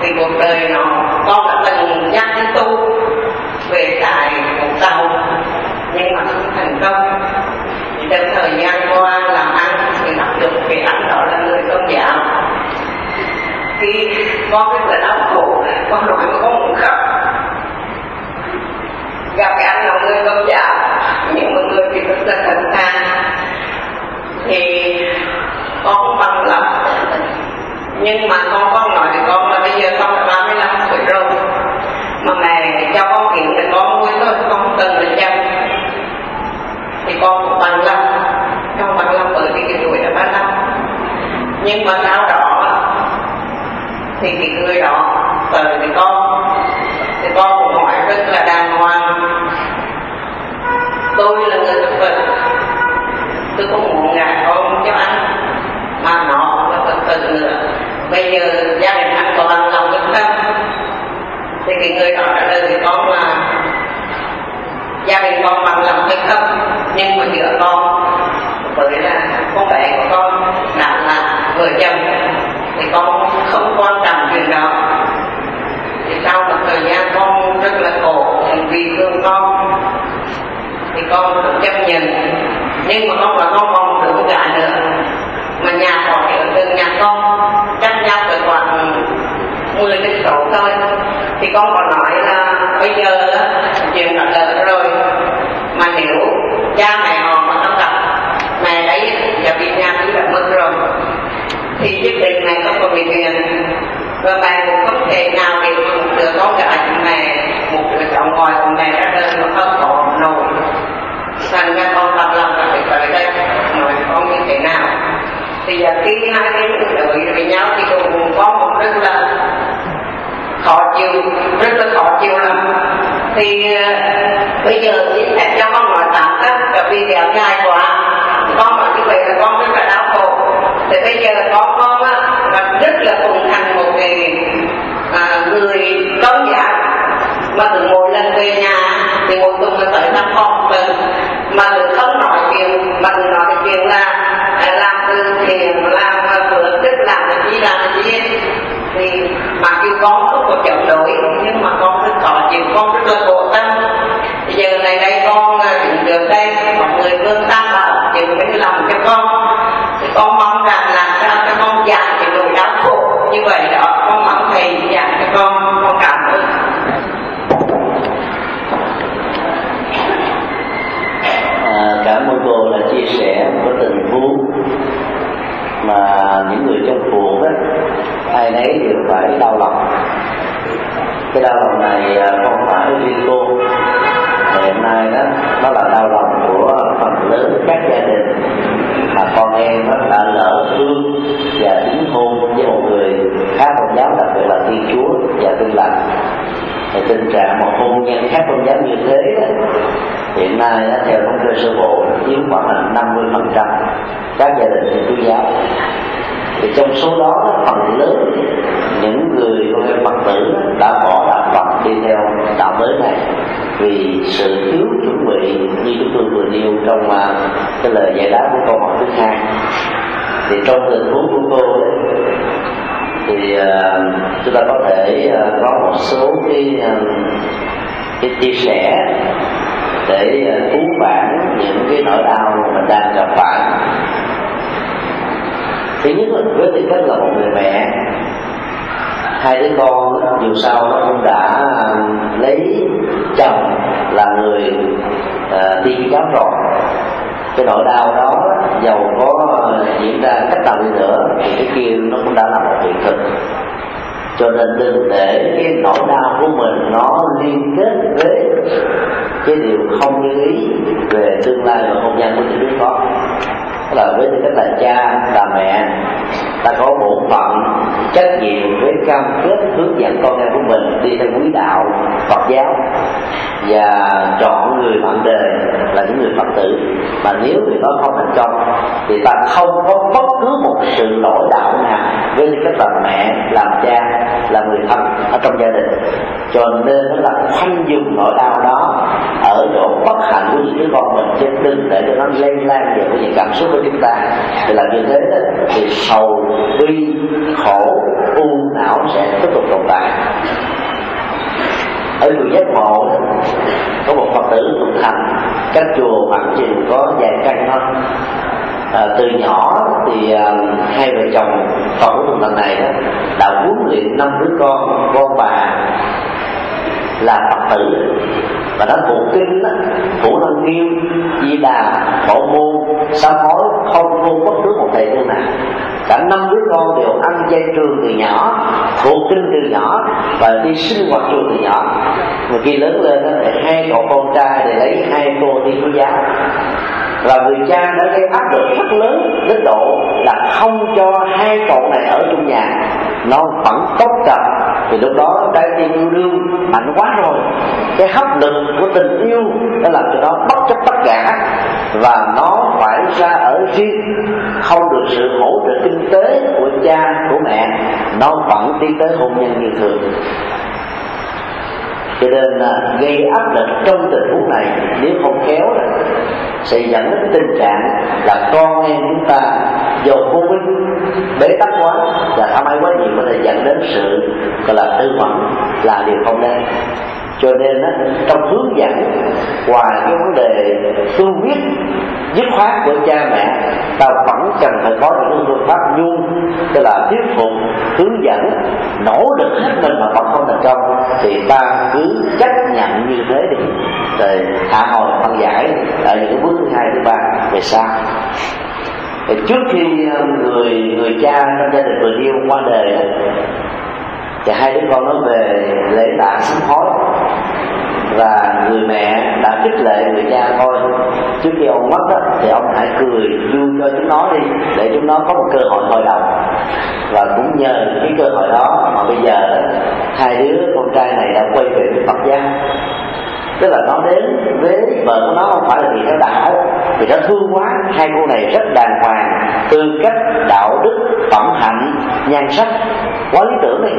E: thì cuộc đời nó con đã từng nhắc đến tu về tài một tàu, nhưng mà không thành công. Thì trong thời gian qua thì anh đó là người tôn giáo khi con cái lời đau khổ con nói mà con muốn khóc. Gặp cái anh là người tôn giáo nhưng một người thì rất là thần tha. Thì con bằng lòng. Nhưng mà con con nói thì con là bây giờ con là 35 tuổi rồi. Mà mẹ cho con kiện thì con nuôi thôi con không cần là chăm. Thì con cũng bằng lòng. Nhưng mà sau đó thì cái người đó tới thì con thì con cũng hỏi rất là đàng hoàng. Tôi là người thực vật. Tôi không muốn ngài con cho anh, mà nó là thực vật nữa. Bây giờ gia đình anh có bằng lòng được không? Thì cái người đó trả lời thì con là, gia đình con bằng lòng hay không? Nhưng mà giữa con, bởi là con bé của con vợ chồng thì con không quan trọng chuyện đó. Thì sau một thời gian con rất là khổ vì thương con, thì con cũng chấp nhận. Nhưng mà con là con còn tưởng cả nữa, mà nhà họ thì ở từ nhà con chắc nhau từ khoảng 10 đến số thôi thì con còn nói là bây giờ đó chuyện đã lỡ rồi, mà nếu cha mẹ họ mà nó gặp mẹ đấy giờ bị nhà cứ đã mất rồi thì nhất định mẹ không có bị tiền và mẹ cũng không thể nào để một đứa con gái của mẹ. Một đứa cháu ngoài của mẹ ra đời mà không có nổi. Thành ra con tập lòng là phải tới đây. Nói con như thế nào? Thì giờ khi hai bên đợi với nhau thì cũng có một rất là khó chịu, rất là khó chịu lắm. Thì ờ, bây giờ xin phép cho con nói tạm các tại vì kéo dài quá. Con nói như vậy là con rất là đau khổ. Thì bây giờ con con rất là cùng thành một người à, người tôn giả mà từ mỗi lần về nhà thì một tuần là tới năm con mình. Mà từ không nói chuyện mà từ nói chuyện là làm từ thiện làm vừa tức làm cái gì làm cái gì. Thì mặc dù con không có chống đối nhưng mà con rất khó chịu con rất là cái đau
A: lòng. Cái đau lòng này à, không phải riêng cô. Hiện nay đó nó là đau lòng của phần lớn các gia đình. Mà con em nó đã lỡ thương và đính hôn với một người khác tôn giáo đặc biệt là thiên chúa và tin lành. Thì tình trạng một hôn nhân khác tôn giáo như thế đó, hiện nay đó, theo thống kê sơ bộ chiếm khoảng năm mươi phần trăm các gia đình thiên chúa giáo thì trong số đó, phần lớn những người con em phật tử đã bỏ đạo phật đi theo đạo mới này vì sự thiếu chuẩn bị như chúng tôi vừa nêu trong à, cái lời giải đáp của câu hỏi thứ hai. Thì trong tình huống của cô ấy, thì uh, chúng ta có thể uh, có một số cái uh, cái chia sẻ để uh, cứu vãn những cái nỗi đau mà mình đang gặp phải thứ nhất là với tư cách là một người mẹ hai đứa con dù sao nó cũng đã à, lấy chồng là người uh, tiên giáo rồi. Cái nỗi đau đó giàu có à, diễn ra cách nào đi nữa thì cái kia nó cũng đã là một hiện thực. Cho nên đừng để cái nỗi đau của mình nó liên kết với cái điều không như ý về tương lai và hôn nhân của những đứa con là với tư cách là cha là mẹ, ta có bổn phận, trách nhiệm với cam kết hướng dẫn con em của mình đi theo quý đạo, Phật giáo. Và chọn người bạn đời là những người Phật tử. Mà nếu người đó không thành công, thì ta không có bất cứ một sự lỗi đạo nào với tư cách là mẹ, làm cha là người thân ở trong gia đình. Cho nên nó là khoanh dùng nỗi đau đó ở chỗ bất hạnh của những đứa con mình, chứ đừng để cho nó lây lan về những cảm xúc của chúng ta. Thì làm như thế thì sầu bi khổ u não sẽ tiếp tục tồn tại. Ở chùa giác ngộ có một phật tử thuộc thành cách chùa khoảng chừng có vài căn thôi à, từ nhỏ thì à, hai vợ chồng phật của tuần lần này đó đã huấn luyện năm đứa con con bà là phật tử. Và đã thuộc kinh đó thủ lăng nghiêm di đà bộ môn, sám hối, không vô bất cứ một thầy tu nào cả năm đứa con đều ăn chay trường từ nhỏ thuộc kinh từ nhỏ và đi sinh hoạt trường từ nhỏ. Và khi lớn lên thì hai cậu con trai để lấy hai cô đi của giáo và người cha đã gây áp lực rất lớn đến độ là không cho hai cậu này ở trong nhà. Nó vẫn tốt cập thì lúc đó trái tim yêu đương mạnh quá rồi. Cái hấp lực của tình yêu đã làm cho nó bất chấp tất cả. Và nó phải ra ở riêng. Không được sự hỗ trợ kinh tế của cha, của mẹ. Nó vẫn đi tới hôn nhân như thường cho nên là gây áp lực trong tình huống này, nếu không khéo là sẽ dẫn đến tình trạng là con em chúng ta do vô minh, bế tắc quá, và tham ái quá nhiều có thể dẫn đến sự, gọi là tư vấn là điều không nên cho nên á, trong hướng dẫn ngoài cái vấn đề phương quyết dứt khoát của cha mẹ ta vẫn cần phải có những phương pháp nhu tức là thuyết phục hướng dẫn nỗ lực hết mình mà vẫn không thành công thì ta cứ chấp nhận như thế đi. Rồi hạ hồi phân giải ở những bước thứ hai thứ ba về sau. Trước khi à, người người cha trong gia đình vừa yêu qua đời thì hai đứa con nó về lễ tạ sám hối. Và người mẹ đã khích lệ người cha thôi. Trước khi ông mất đó, thì ông hãy cười vui cho chúng nó đi để chúng nó có một cơ hội hồi đầu và cũng nhờ cái cơ hội đó mà bây giờ hai đứa con trai này đã quay về với Phật giáo. Tức là nó đến với vợ của nó không phải là vì nó đạo vì nó thương quá. Hai cô này rất đàng hoàng tư cách đạo đức phẩm hạnh nhan sắc quá lý tưởng đi.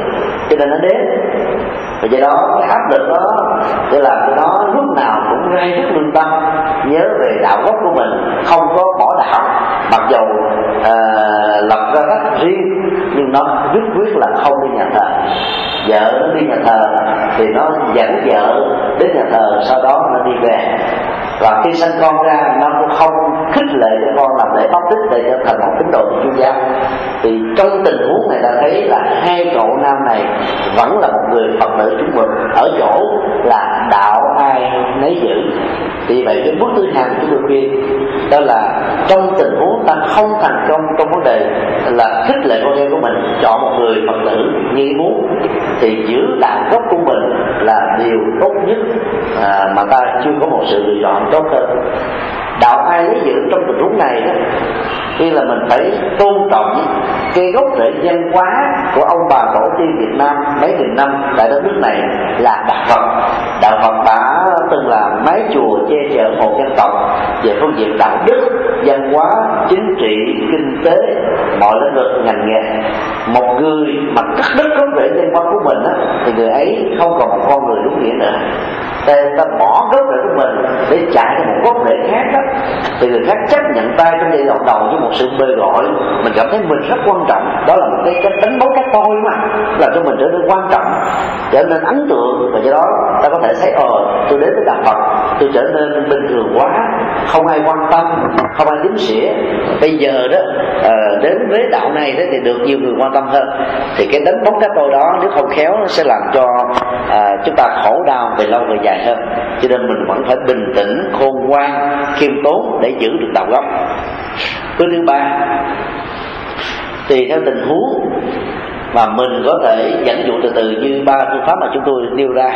A: Cho nên nó đến. Và do đó cái áp lực đó để làm cho nó lúc nào cũng rai rất lương tâm nhớ về đạo gốc của mình không có bỏ đạo. Mặc dầu uh, ờ, lập ra cách riêng nhưng nó quyết quyết là không đi nhà thờ. Vợ nó đi nhà thờ thì nó dẫn vợ đến nhà thờ sau đó nó đi về và khi sinh con ra nó cũng không khích lệ cho con làm lễ bắp tích để trở thành một tín đồ của chúa giáo. Thì trong tình huống này ta thấy là hai cậu nam này vẫn là một người phật tử chúng mình ở chỗ là đạo ai nấy giữ. Thì vậy cái bước thứ hai của chúng tôi khuyên đó là trong tình huống ta không thành công trong vấn đề là khích lệ con em của mình chọn một người phật tử như muốn thì giữ đạo gốc của mình là điều tốt nhất à, mà ta chưa có một sự lựa chọn tốt hơn đạo ai lý dưỡng trong tình huống này đó, khi là mình phải tôn trọng cái gốc rễ văn hóa của ông bà tổ tiên Việt Nam mấy nghìn năm tại đất nước này là đạo Phật. Đạo Phật đã từng là mái chùa che chở một dân tộc về phương diện đạo đức văn hóa chính trị kinh tế mọi lĩnh vực ngành nghề. Một người mà cắt đứt gốc rễ liên quan của mình á, thì người ấy không còn một con người đúng nghĩa nữa. Ta, ta bỏ gốc rễ của mình để chạy một gốc rễ khác đó thì người khác chấp nhận tay trong giai đoạn đầu với một sự bề gọi mình cảm thấy mình rất quan trọng. Đó là một cái cách đánh bóng cái tôi mà. Làm cho mình trở nên quan trọng trở nên ấn tượng. Và do đó ta có thể thấy ờ tôi đến với đạo Phật tôi trở nên bình thường quá không ai quan tâm không ai đếm xỉa. Bây giờ đó ờ, đến với đạo này thì được nhiều người quan tâm hơn. Thì cái đánh bóng cái tôi đó nếu không khéo nó sẽ làm cho à, chúng ta khổ đau về lâu về dài hơn. Cho nên mình vẫn phải bình tĩnh khôn ngoan khiêm tốn để giữ được đạo gốc Cái thứ ba, tùy theo tình huống mà mình có thể dẫn dụ từ từ như ba phương pháp mà chúng tôi nêu ra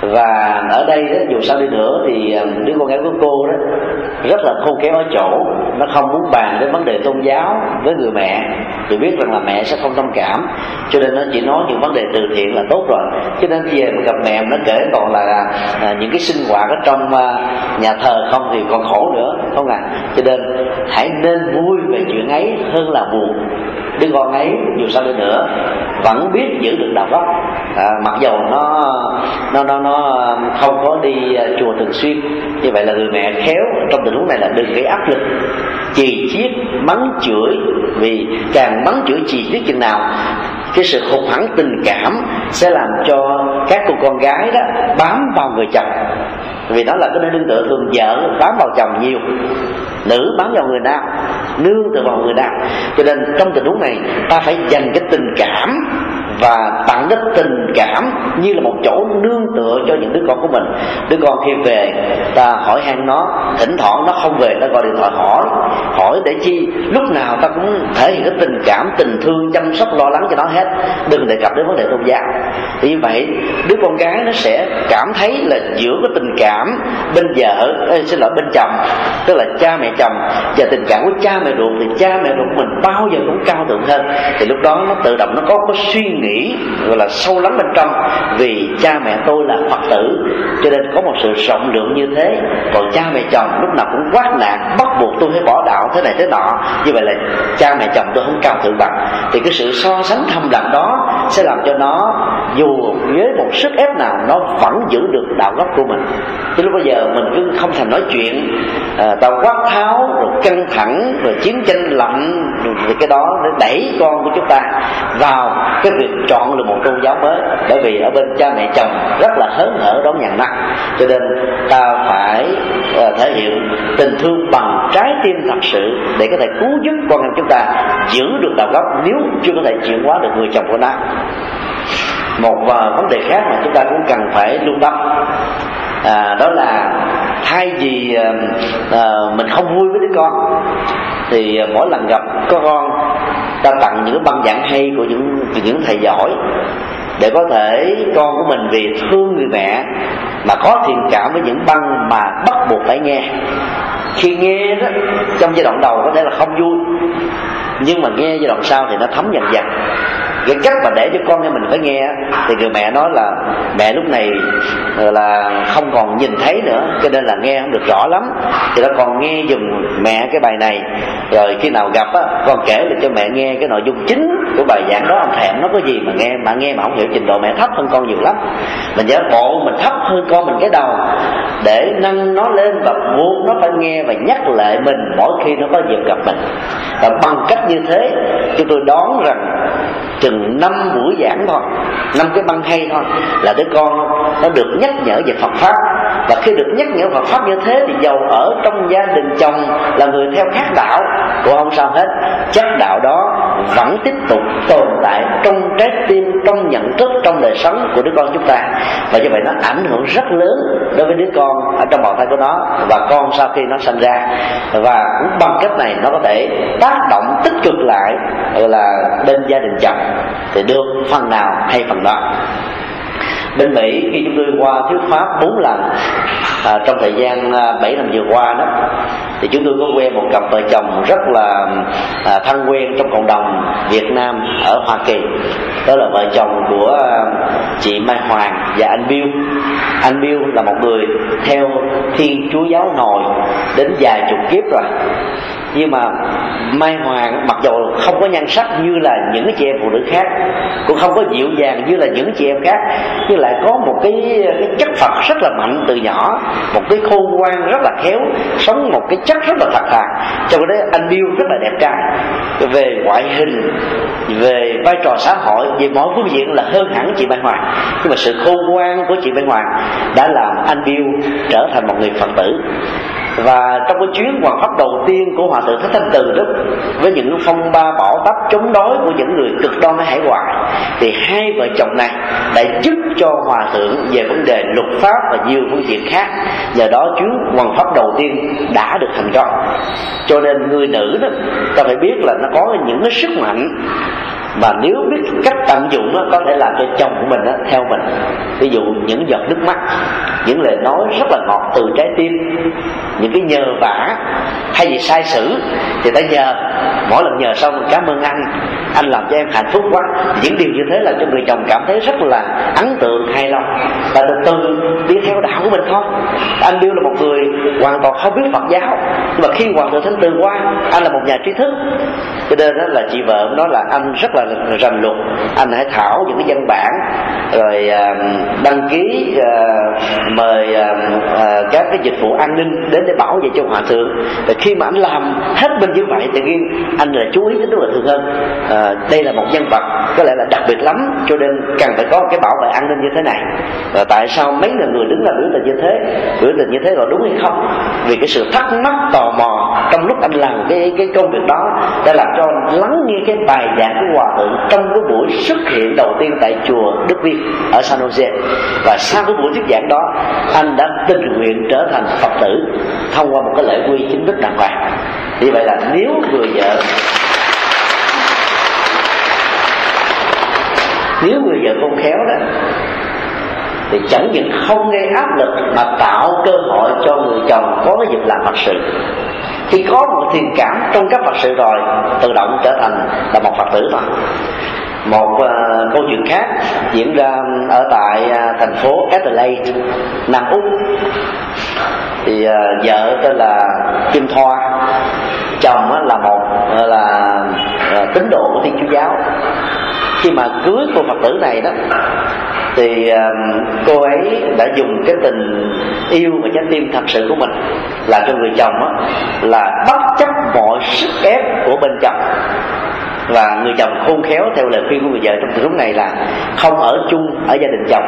A: và ở đây đó, dù sao đi nữa thì à, đứa con gái của cô đó rất là khôn khéo ở chỗ nó không muốn bàn đến vấn đề tôn giáo với người mẹ. Vì biết rằng là mẹ sẽ không thông cảm cho nên nó chỉ nói những vấn đề từ thiện là tốt rồi. Cho nên về mà gặp mẹ nó kể còn là à, những cái sinh hoạt ở trong à, nhà thờ không thì còn khổ nữa không à. Cho nên hãy nên vui về chuyện ấy hơn là buồn. Đứa con ấy dù sao đi nữa vẫn biết giữ được đạo gốc. À, mặc dầu nó nó nó nó Um, không có đi à, chùa thường xuyên. Như vậy là người mẹ khéo, trong tình huống này là đừng gây áp lực. Chì chiết, mắng chửi, vì càng mắng chửi chì chiết chừng nào cái sự hụt hẳn tình cảm sẽ làm cho các cô con gái đó bám vào người chồng. Vì đó là cái nơi nương tựa thường vợ bám vào chồng nhiều. Nữ bám vào người nam, nương tựa vào người nam. Cho nên trong tình huống này, ta phải dành cái tình cảm và tặng cái tình cảm như là một chỗ nương tựa cho những đứa con của mình. Đứa con khi về, ta hỏi han nó, thỉnh thoảng nó không về, ta gọi điện thoại hỏi hỏi để chi. Lúc nào ta cũng thể hiện cái tình cảm, tình thương, chăm sóc, lo lắng cho nó hết đừng đề cập đến vấn đề tôn giáo. Vì như vậy đứa con gái nó sẽ cảm thấy là giữa cái tình cảm bên vợ ê, xin lỗi bên chồng tức là cha mẹ chồng và tình cảm của cha mẹ ruột thì cha mẹ ruột mình bao giờ cũng cao thượng hơn. Thì lúc đó nó tự động nó có cái suy nghĩ gọi là sâu lắng bên trong. Vì cha mẹ tôi là phật tử cho nên có một sự rộng lượng như thế. Còn cha mẹ chồng lúc nào cũng quát nạn bắt buộc tôi phải bỏ đạo thế này thế nọ. Như vậy là cha mẹ chồng tôi không cao thượng bằng. Thì cái sự so sánh thầm đó sẽ làm cho nó dù với một sức ép nào nó vẫn giữ được đạo gốc của mình. Chứ lúc bây giờ mình cứ không thèm nói chuyện à, tao quát tháo rồi căng thẳng rồi chiến tranh lạnh rồi cái đó để đẩy con của chúng ta vào cái việc chọn được một tôn giáo mới. Bởi vì ở bên cha mẹ chồng rất là hớn hở đón nhận nó cho nên ta phải và thể hiện tình thương bằng trái tim thật sự để có thể cứu giúp con em chúng ta giữ được đạo gốc nếu chưa có thể chuyển hóa được người chồng của nó. Một à, vấn đề khác mà chúng ta cũng cần phải lưu tâm à, đó là thay vì à, à, mình không vui với đứa con thì mỗi lần gặp có con ta tặng những băng giảng hay của những những thầy giỏi để có thể con của mình vì thương người mẹ mà có thiện cảm với những băng mà bắt buộc phải nghe. Khi nghe đó, trong giai đoạn đầu có thể là không vui nhưng mà nghe giai đoạn sau thì nó thấm dần dần. Cái cách mà để cho con em mình phải nghe thì người mẹ nói là mẹ lúc này ờ, là không còn nhìn thấy nữa, cho nên là nghe không được rõ lắm. Thì nó còn nghe dùm mẹ cái bài này. Rồi khi nào gặp á, con kể được cho mẹ nghe cái nội dung chính của bài giảng đó. Ông thèm nó có gì mà nghe mà nghe mà không hiểu trình độ mẹ thấp hơn con nhiều lắm. Mình giả bộ mình thấp hơn con mình cái đầu, để nâng nó lên và buộc nó phải nghe và nhắc lại mình mỗi khi nó có dịp gặp mình. Và bằng cách như thế, chúng tôi đoán rằng chừng năm buổi giảng thôi, năm cái băng hay thôi, là đứa con nó được nhắc nhở về Phật pháp. Và khi được nhắc nhở Phật pháp như thế thì giàu ở trong gia đình chồng là người theo khác đạo. Cũng không sao hết chất đạo đó vẫn tiếp tục tồn tại trong trái tim trong nhận thức trong đời sống của đứa con chúng ta. Và như vậy nó ảnh hưởng rất lớn đối với đứa con ở trong bào thai của nó và con sau khi nó sinh ra. Và cũng bằng cách này nó có thể tác động tích cực lại là bên gia đình chồng, thì được phần nào hay phần đó bên mỹ khi chúng tôi qua thuyết pháp bốn lần à, trong thời gian à, bảy năm vừa qua đó thì chúng tôi có quen một cặp vợ chồng rất là à, thân quen trong cộng đồng Việt Nam ở Hoa Kỳ. Đó là vợ chồng của à, chị Mai Hoàng và anh Bill. Anh Bill là một người theo Thiên Chúa giáo nồi đến vài chục kiếp rồi nhưng mà mai hoàng mặc dù không có nhan sắc như là những chị em phụ nữ khác, cũng không có dịu dàng như là những chị em khác, nhưng lại có một cái cái chất phật rất là mạnh từ nhỏ, một cái khôn ngoan rất là khéo, sống một cái chất rất là thật thà. Cho đó, anh Bill rất là đẹp trai. Về ngoại hình, về vai trò xã hội, về mọi phương diện là hơn hẳn chị Mai Hoàng. Nhưng mà sự khôn ngoan của chị Mai Hoàng đã làm anh Bill trở thành một người Phật tử và trong cái chuyến hoàng pháp đầu tiên của hòa thượng thích thanh từ đức với những phong ba bảo tắp chống đối của những người cực đoan ở hải ngoại thì hai vợ chồng này đã giúp cho hòa thượng về vấn đề luật pháp và nhiều phương diện khác. Nhờ đó chuyến hoàng pháp đầu tiên đã được thành công. Cho nên người nữ đó ta phải biết là nó có những cái sức mạnh mà nếu biết cách tận dụng đó, có thể làm cho chồng của mình đó, theo mình. Ví dụ những giọt nước mắt những lời nói rất là ngọt từ trái tim những cái nhờ vả hay gì sai sử thì ta nhờ. Mỗi lần nhờ xong, cảm ơn anh anh làm cho em hạnh phúc quá. Những điều như thế là cho người chồng cảm thấy rất là ấn tượng, hài lòng. Và từ từ đi theo đạo của mình thôi. Anh Bill là một người hoàn toàn không biết Phật giáo, nhưng mà khi hoàng thượng thánh từ qua, anh là một nhà trí thức. Cho nên đó là chị vợ nói là anh rất là rành luật. Anh hãy thảo những cái văn bản, rồi ờ, đăng ký ờ, mời ờ, các cái dịch vụ an ninh đến để bảo vệ cho hòa thượng. Và khi mà anh làm hết bên như vậy tự nhiên anh là chú ý đến đức hòa thượng hơn. À, đây là một nhân vật có lẽ là đặc biệt lắm cho nên cần phải có một cái bảo vệ an ninh như thế này. Và tại sao mấy người người đứng ra biểu tình như thế? Biểu tình như thế là đúng hay không? Vì cái sự thắc mắc tò mò trong lúc anh làm cái cái công việc đó đã làm cho anh lắng nghe cái bài giảng của hòa thượng trong cái buổi xuất hiện đầu tiên tại chùa Đức Viên ở San Jose. Và sau cái buổi thuyết giảng đó anh đã tình nguyện trở thành Phật tử thông qua một cái lễ quy chính thức đàng hoàng. Như vậy là nếu người vợ, nếu người vợ không khéo đó, thì chẳng những không gây áp lực mà tạo cơ hội cho người chồng có cái việc làm phật sự. Khi có một thiền cảm trong các phật sự rồi, tự động trở thành là một phật tử thôi một uh, câu chuyện khác diễn ra ở tại uh, thành phố Adelaide Nam Úc. Thì uh, vợ tên là Kim Thoa chồng uh, là một uh, là uh, tín đồ của Thiên Chúa giáo. Khi mà cưới cô Phật tử này đó thì uh, cô ấy đã dùng cái tình yêu và trái tim thật sự của mình là cho người chồng đó, là bất chấp mọi sức ép của bên chồng và người chồng khôn khéo theo lời khuyên của người vợ trong tình huống này là không ở chung ở gia đình chồng,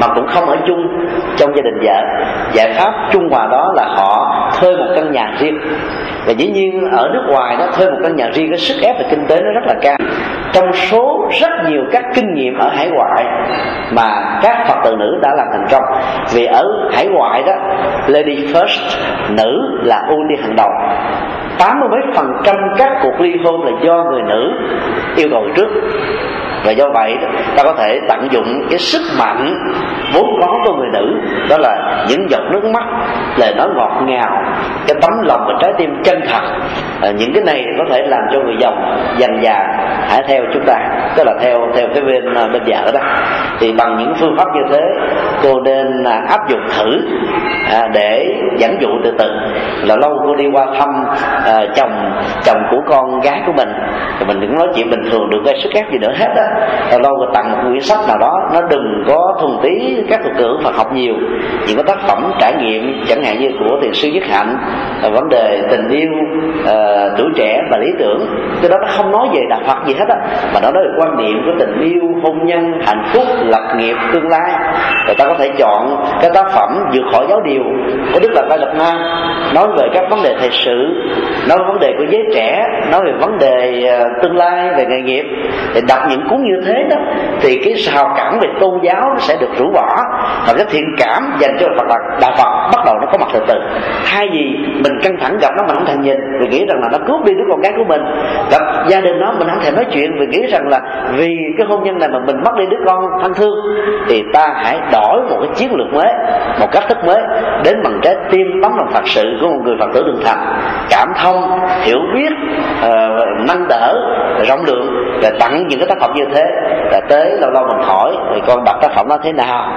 A: mà cũng không ở chung trong gia đình vợ. Giải pháp trung hòa đó là họ thuê một căn nhà riêng. Và dĩ nhiên ở nước ngoài đó, thuê một căn nhà riêng cái sức ép về kinh tế nó rất là cao. Trong số rất nhiều các kinh nghiệm ở hải ngoại mà các phật tử nữ đã làm thành công, vì ở hải ngoại đó, lady first, nữ là ưu tiên hàng đầu tám mươi mấy phần trăm các cuộc ly hôn là do người nữ yêu cầu trước và do vậy ta có thể tận dụng cái sức mạnh vốn có của người nữ. Đó là những giọt nước mắt lời nói ngọt ngào cái tấm lòng và trái tim chân thật. À, những cái này có thể làm cho người dòng dành già hãy theo chúng ta. Tức là theo theo cái bên à, bên vợ đó. Thì bằng những phương pháp như thế cô nên à, áp dụng thử à, để dẫn dụ từ từ. Là lâu cô đi qua thăm à, chồng chồng của con gái của mình. Thì mình đừng nói chuyện bình thường đừng gây sức ép gì nữa hết á lâu lâu rồi tặng một quyển sách nào đó nó đừng có thuần tí các thuật ngữ Phật học nhiều. Những cái tác phẩm trải nghiệm chẳng hạn như của thiền sư Nhất Hạnh ờ, vấn đề tình yêu uh, tuổi trẻ và lý tưởng. Cái đó nó không nói về đạo Phật gì hết á mà nó nói về quan niệm của tình yêu hôn nhân hạnh phúc lập nghiệp tương lai. Người ta có thể chọn cái tác phẩm vượt khỏi giáo điều của Đức Lạt Lai Lạt nam nói về các vấn đề thời sự nói về vấn đề của giới trẻ nói về vấn đề uh, tương lai về nghề nghiệp để đọc những cuốn như thế đó thì cái rào cản về tôn giáo nó sẽ được rũ bỏ. Và cái thiện cảm dành cho Phật là đạo Phật bắt đầu nó có mặt từ từ. Thay vì mình căng thẳng gặp nó mà không thèm nhìn vì nghĩ rằng là nó cướp đi đứa con gái của mình. Gặp gia đình nó mình không thèm nói chuyện vì nghĩ rằng là vì cái hôn nhân này mà mình mất đi đứa con thân thương thì ta hãy đổi một cái chiến lược mới một cách thức mới đến bằng trái tim tấm lòng Phật sự của một người Phật tử đường thành cảm thông hiểu biết uh, nâng đỡ rộng lượng và tặng những cái tác phẩm như thế. Là tới lâu lâu mình hỏi, thì con đọc tác phẩm nó thế nào?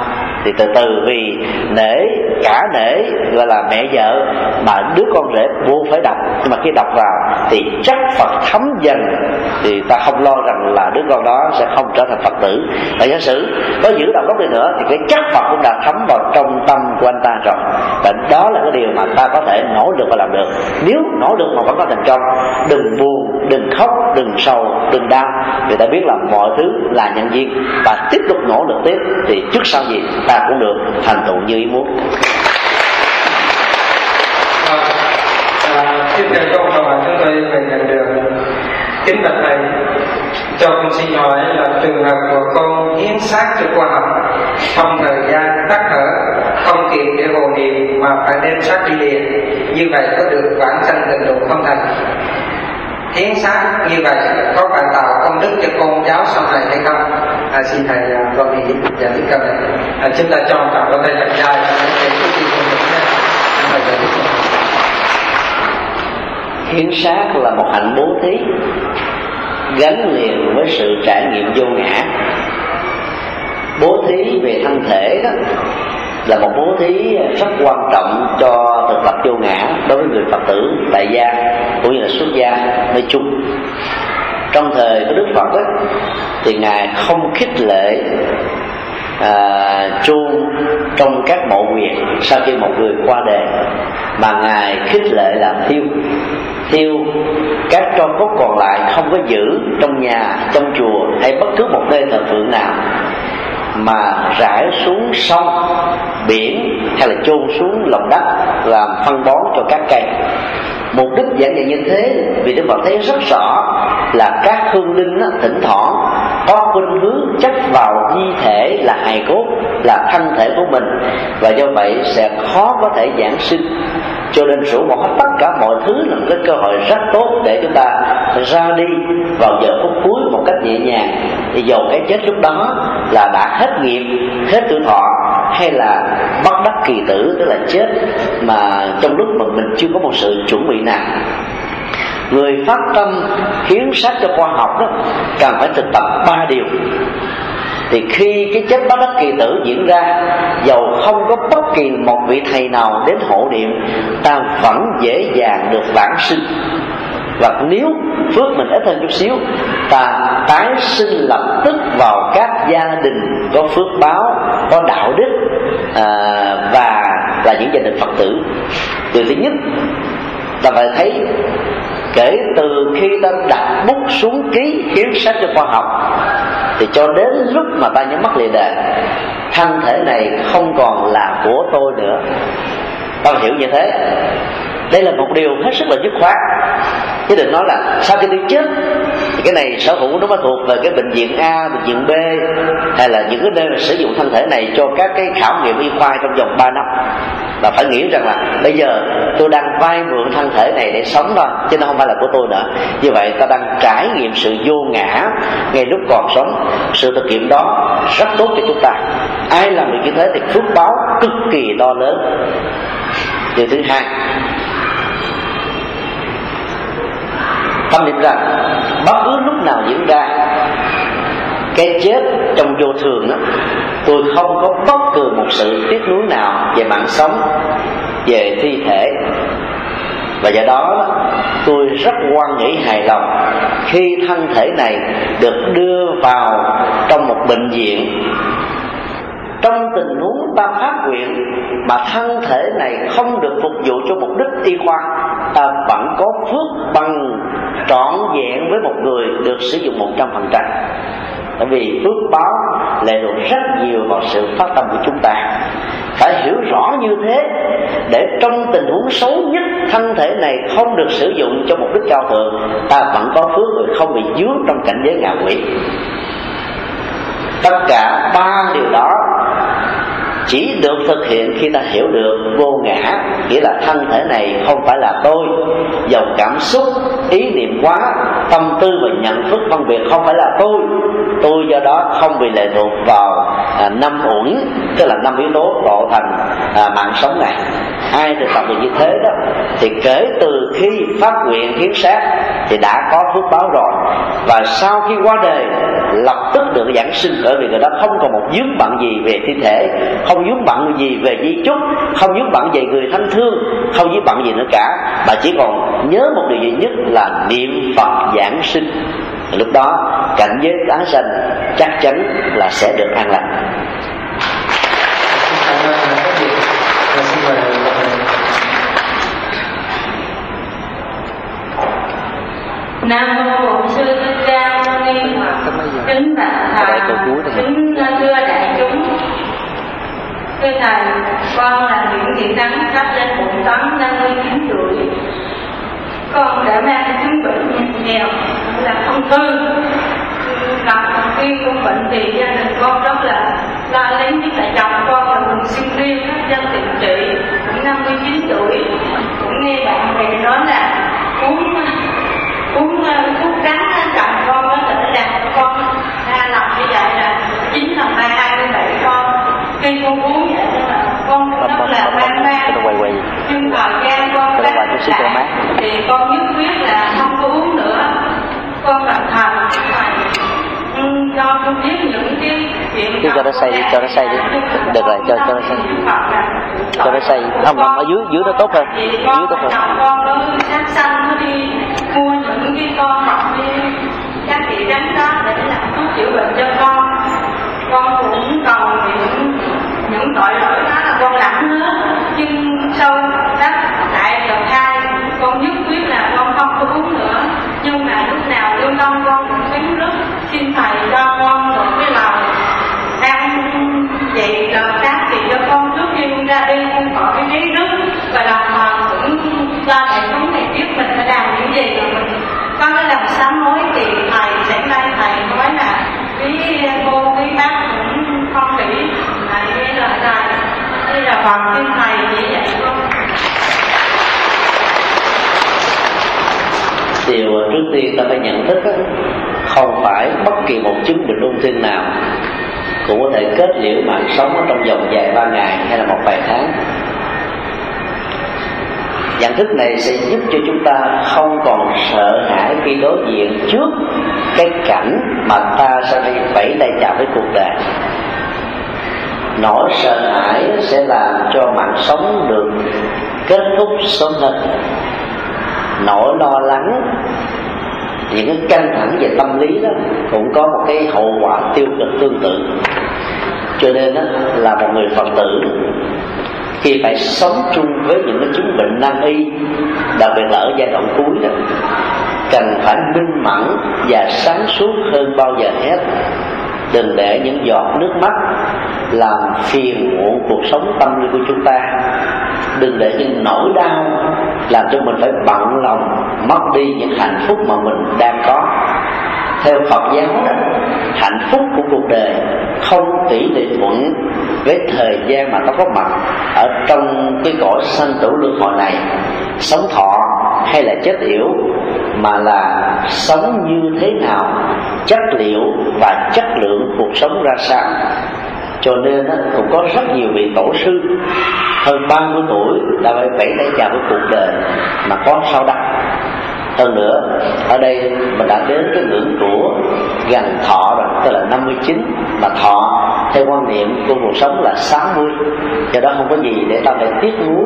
A: Thì từ từ, vì nể, cả nể, gọi là mẹ vợ mà đứa con rể buộc phải đọc. Nhưng mà khi đọc vào thì chắc Phật thấm dần. Thì ta không lo rằng là đứa con đó sẽ không trở thành Phật tử. Và giả sử có giữ đầu gốc đi nữa, thì cái chắc Phật cũng đã thấm vào trong tâm của anh ta rồi. Và đó là cái điều mà ta có thể nỗ lực và làm được. Nếu nỗ lực mà vẫn có thành công, đừng buồn, đừng khóc, đừng sầu, đừng đau. Vì ta biết là mọi thứ là nhân duyên và tiếp tục nỗ lực tiếp, thì trước sau gì ta cũng được thành tựu như ý muốn.
C: Tiếp theo câu hỏi chúng tôi về nhận được kính bạch thầy. Cho con xin hỏi là trường hợp của con hiến xác cho khoa học trong thời gian tắt thở, không kịp để hồ niệm mà phải đem xác đi liền, như vậy có được bản chân tình độ không thầy? Hiến xác như vậy có phải tạo công đức cho con giáo sau này hay không? À, xin thầy uh, con nghĩ giải thích câu này. À, chúng ta cho cặp có tay thật dài
A: hiến xác là một hạnh bố thí gắn liền với sự trải nghiệm vô ngã. Bố thí về thân thể đó là một bố thí rất quan trọng cho thực tập vô ngã đối với người phật tử tại gia cũng như là xuất gia nói chung. Trong thời của đức phật ấy, thì ngài không khích lệ à, chuông trong các mộ nguyện sau khi một người qua đời mà ngài khích lệ làm thiêu. Thiêu các tro cốt còn lại không có giữ trong nhà trong chùa hay bất cứ một nơi thờ phượng nào mà rải xuống sông biển hay là chôn xuống lòng đất làm phân bón cho các cây mục đích giảng dạy như thế vì đức phật thấy rất rõ là các hương linh đó, thỉnh thoảng có khuynh hướng chấp vào di thể là hài cốt là thân thể của mình. Và do vậy sẽ khó có thể giảng sinh cho nên rủ bỏ tất cả mọi thứ là một cái cơ hội rất tốt để chúng ta ra đi vào giờ phút cuối một cách nhẹ nhàng. Thì dầu cái chết lúc đó là đã hết nghiệp hết tuổi thọ hay là bất đắc kỳ tử, tức là chết, mà trong lúc mà mình chưa có một sự chuẩn bị nào. Người phát tâm hiến sát cho khoa học đó, cần phải thực tập ba điều. Thì khi cái chết bất đắc kỳ tử diễn ra, dầu không có bất kỳ một vị thầy nào đến hộ niệm, ta vẫn dễ dàng được vãng sinh. Và nếu phước mình ít hơn chút xíu, ta tái sinh lập tức vào các gia đình có phước báo, có đạo đức à, và là những gia đình phật tử. Điều thứ nhất ta phải thấy kể từ khi ta đặt bút xuống ký hiến sách cho khoa học thì cho đến lúc mà ta nhắm mắt lìa đời thân thể này không còn là của tôi nữa. Ta hiểu như thế. Đây là một điều hết sức là dứt khoát. Chứ đừng nói là sau khi tôi chết thì cái này sở hữu nó mới thuộc về cái bệnh viện A, bệnh viện B hay là những cái nơi mà sử dụng thân thể này cho các cái khảo nghiệm y khoa trong vòng 3 năm. Và phải nghĩ rằng là bây giờ tôi đang vay mượn thân thể này để sống thôi chứ nó không phải là của tôi nữa. Như vậy ta đang trải nghiệm sự vô ngã ngay lúc còn sống. Sự thực nghiệm đó rất tốt cho chúng ta. Ai làm được như thế thì phước báo cực kỳ to lớn. Điều thứ hai tâm niệm rằng bất cứ lúc nào diễn ra, cái chết trong vô thường đó tôi không có bất cứ một sự tiếc nuối nào về mạng sống, về thi thể. Và do đó, tôi rất quan nghĩ hài lòng khi thân thể này được đưa vào trong một bệnh viện. Trong tình huống ta phát nguyện mà thân thể này không được phục vụ cho mục đích y khoa. Ta vẫn có phước bằng trọn vẹn với một người được sử dụng một trăm phần trăm. Tại vì phước báo lệ thuộc rất nhiều vào sự phát tâm của chúng ta. Phải hiểu rõ như thế để trong tình huống xấu nhất, thân thể này không được sử dụng cho mục đích cao thượng, ta vẫn có phước rồi không bị dướng trong cảnh giới ngạ quỷ. Tất cả ba điều đó chỉ được thực hiện khi ta hiểu được vô ngã nghĩa là thân thể này không phải là tôi. Dòng cảm xúc ý niệm quá tâm tư và nhận thức phân biệt không phải là tôi. Tôi do đó không bị lệ thuộc vào à, năm uẩn tức là năm yếu tố tạo thành à, mạng sống này. Ai thực tập được như thế đó thì kể từ khi phát nguyện hiến sát thì đã có phước báo rồi. Và sau khi qua đời lập tức được giảng sinh bởi vì người đó không còn một dướng bận gì về thi thể không dướng bận gì về di chúc không dướng bận về người thân thương không dướng bận gì nữa cả. Mà chỉ còn nhớ một điều duy nhất là niệm phật giảng sinh. Lúc đó cảnh giới tái sanh chắc chắn là sẽ được an lành
F: nam mô bổn sư thích ca mâu ni. Phật kính bạch thầy. Kính thưa đại thưa thầy con là nguyễn thị thắng sắp lên bụng tám năm mươi chín tuổi con đã mang chứng bệnh nghèo là ung thư. Gặp khi con bệnh thì gia đình con rất là lo lắng với lại chồng con là mình sinh viên dân tình trị. Cũng 59 tuổi. Cũng nghe bạn bè nói là uống uống thuốc đắng chồng con đó là nó làm cho con ra lòng như vậy là chín lần hai hai mươi bảy con con là con rất là hoang mang. Nhưng thời gian con đã lại thì con nhất quyết là không có uống nữa. Con cẩn thận cho con biết những cái chuyện
A: cho nó xây đi, cho nó xây đi. Được rồi, cho cho nó xây Cho nó xây Không, không, ở dưới, dưới nó tốt hơn. Dưới tốt hơn.
F: con nó sát xanh nó đi mua những cái con mọc đi. Các chị tránh đó để làm thuốc chữa bệnh cho con. Con cũng cầu nguyện tội lỗi đó là con lặng hết nhưng sau đó tại lần hai con nhất quyết là con không có uống nữa. Nhưng mà lúc nào lương tâm con cũng thấy rất xin thầy cho con một cái lời ăn vậy là các thì cho con trước khi con ra đi con có cái giấy đức và đồng thời cũng cho hệ thống này biết mình phải làm những gì rồi mình có cái lòng sám hối thì thầy sẽ nay thầy nói là quý cô quý bác cũng không nghĩ là cái lời thầy đây là này xin dạy con.
A: Điều trước tiên ta phải nhận thức đó, không phải bất kỳ một chứng bệnh ung thư nào cũng có thể kết liễu mạng sống ở trong vòng vài ba ngày hay là một vài tháng. Nhận thức này sẽ giúp cho chúng ta không còn sợ hãi khi đối diện trước cái cảnh mà ta sẽ phải vẫy tay chạm với cuộc đời nỗi sợ hãi sẽ làm cho mạng sống được kết thúc sớm hơn. Nỗi lo lắng những cái căng thẳng về tâm lý đó cũng có một cái hậu quả tiêu cực tương tự. Cho nên đó, là một người phật tử khi phải sống chung với những cái chứng bệnh nan y đặc biệt là ở giai đoạn cuối đó cần phải minh mẫn và sáng suốt hơn bao giờ hết đừng để những giọt nước mắt làm phiền muộn cuộc sống tâm linh của chúng ta. Đừng để những nỗi đau làm cho mình phải bận lòng mất đi những hạnh phúc mà mình đang có. Theo Phật giáo đó hạnh phúc của cuộc đời không tỷ lệ thuận với thời gian mà nó có mặt ở trong cái cõi sanh tử luân hồi này. Sống thọ hay là chết yểu mà là sống như thế nào, chất liệu và chất lượng cuộc sống ra sao. Cho nên cũng có rất nhiều vị tổ sư, hơn 30 tuổi, đã phải vẫy tay chào với cuộc đời mà có sao đắc. Hơn nữa, ở đây mình đã đến cái ngưỡng của gần thọ rồi, tức là 59 mà thọ theo quan niệm của cuộc sống là 60 do đó không có gì để ta phải tiếc nuối,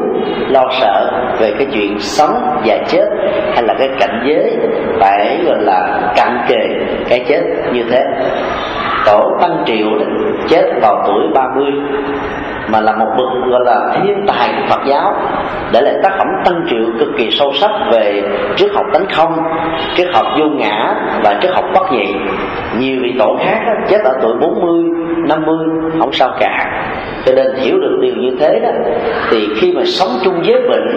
A: lo sợ về cái chuyện sống và chết, hay là cái cảnh giới phải gọi là cận kề cái chết như thế tổ tăng triệu đó, chết vào tuổi 30 mà là một bậc gọi là thiên tài của Phật giáo để lại tác phẩm tăng triệu cực kỳ sâu sắc về triết học tánh không triết học vô ngã và triết học bất nhị. Nhiều vị tổ khác đó, chết ở tuổi 40, 50 không sao cả. Cho nên hiểu được điều như thế đó thì khi mà sống chung với bệnh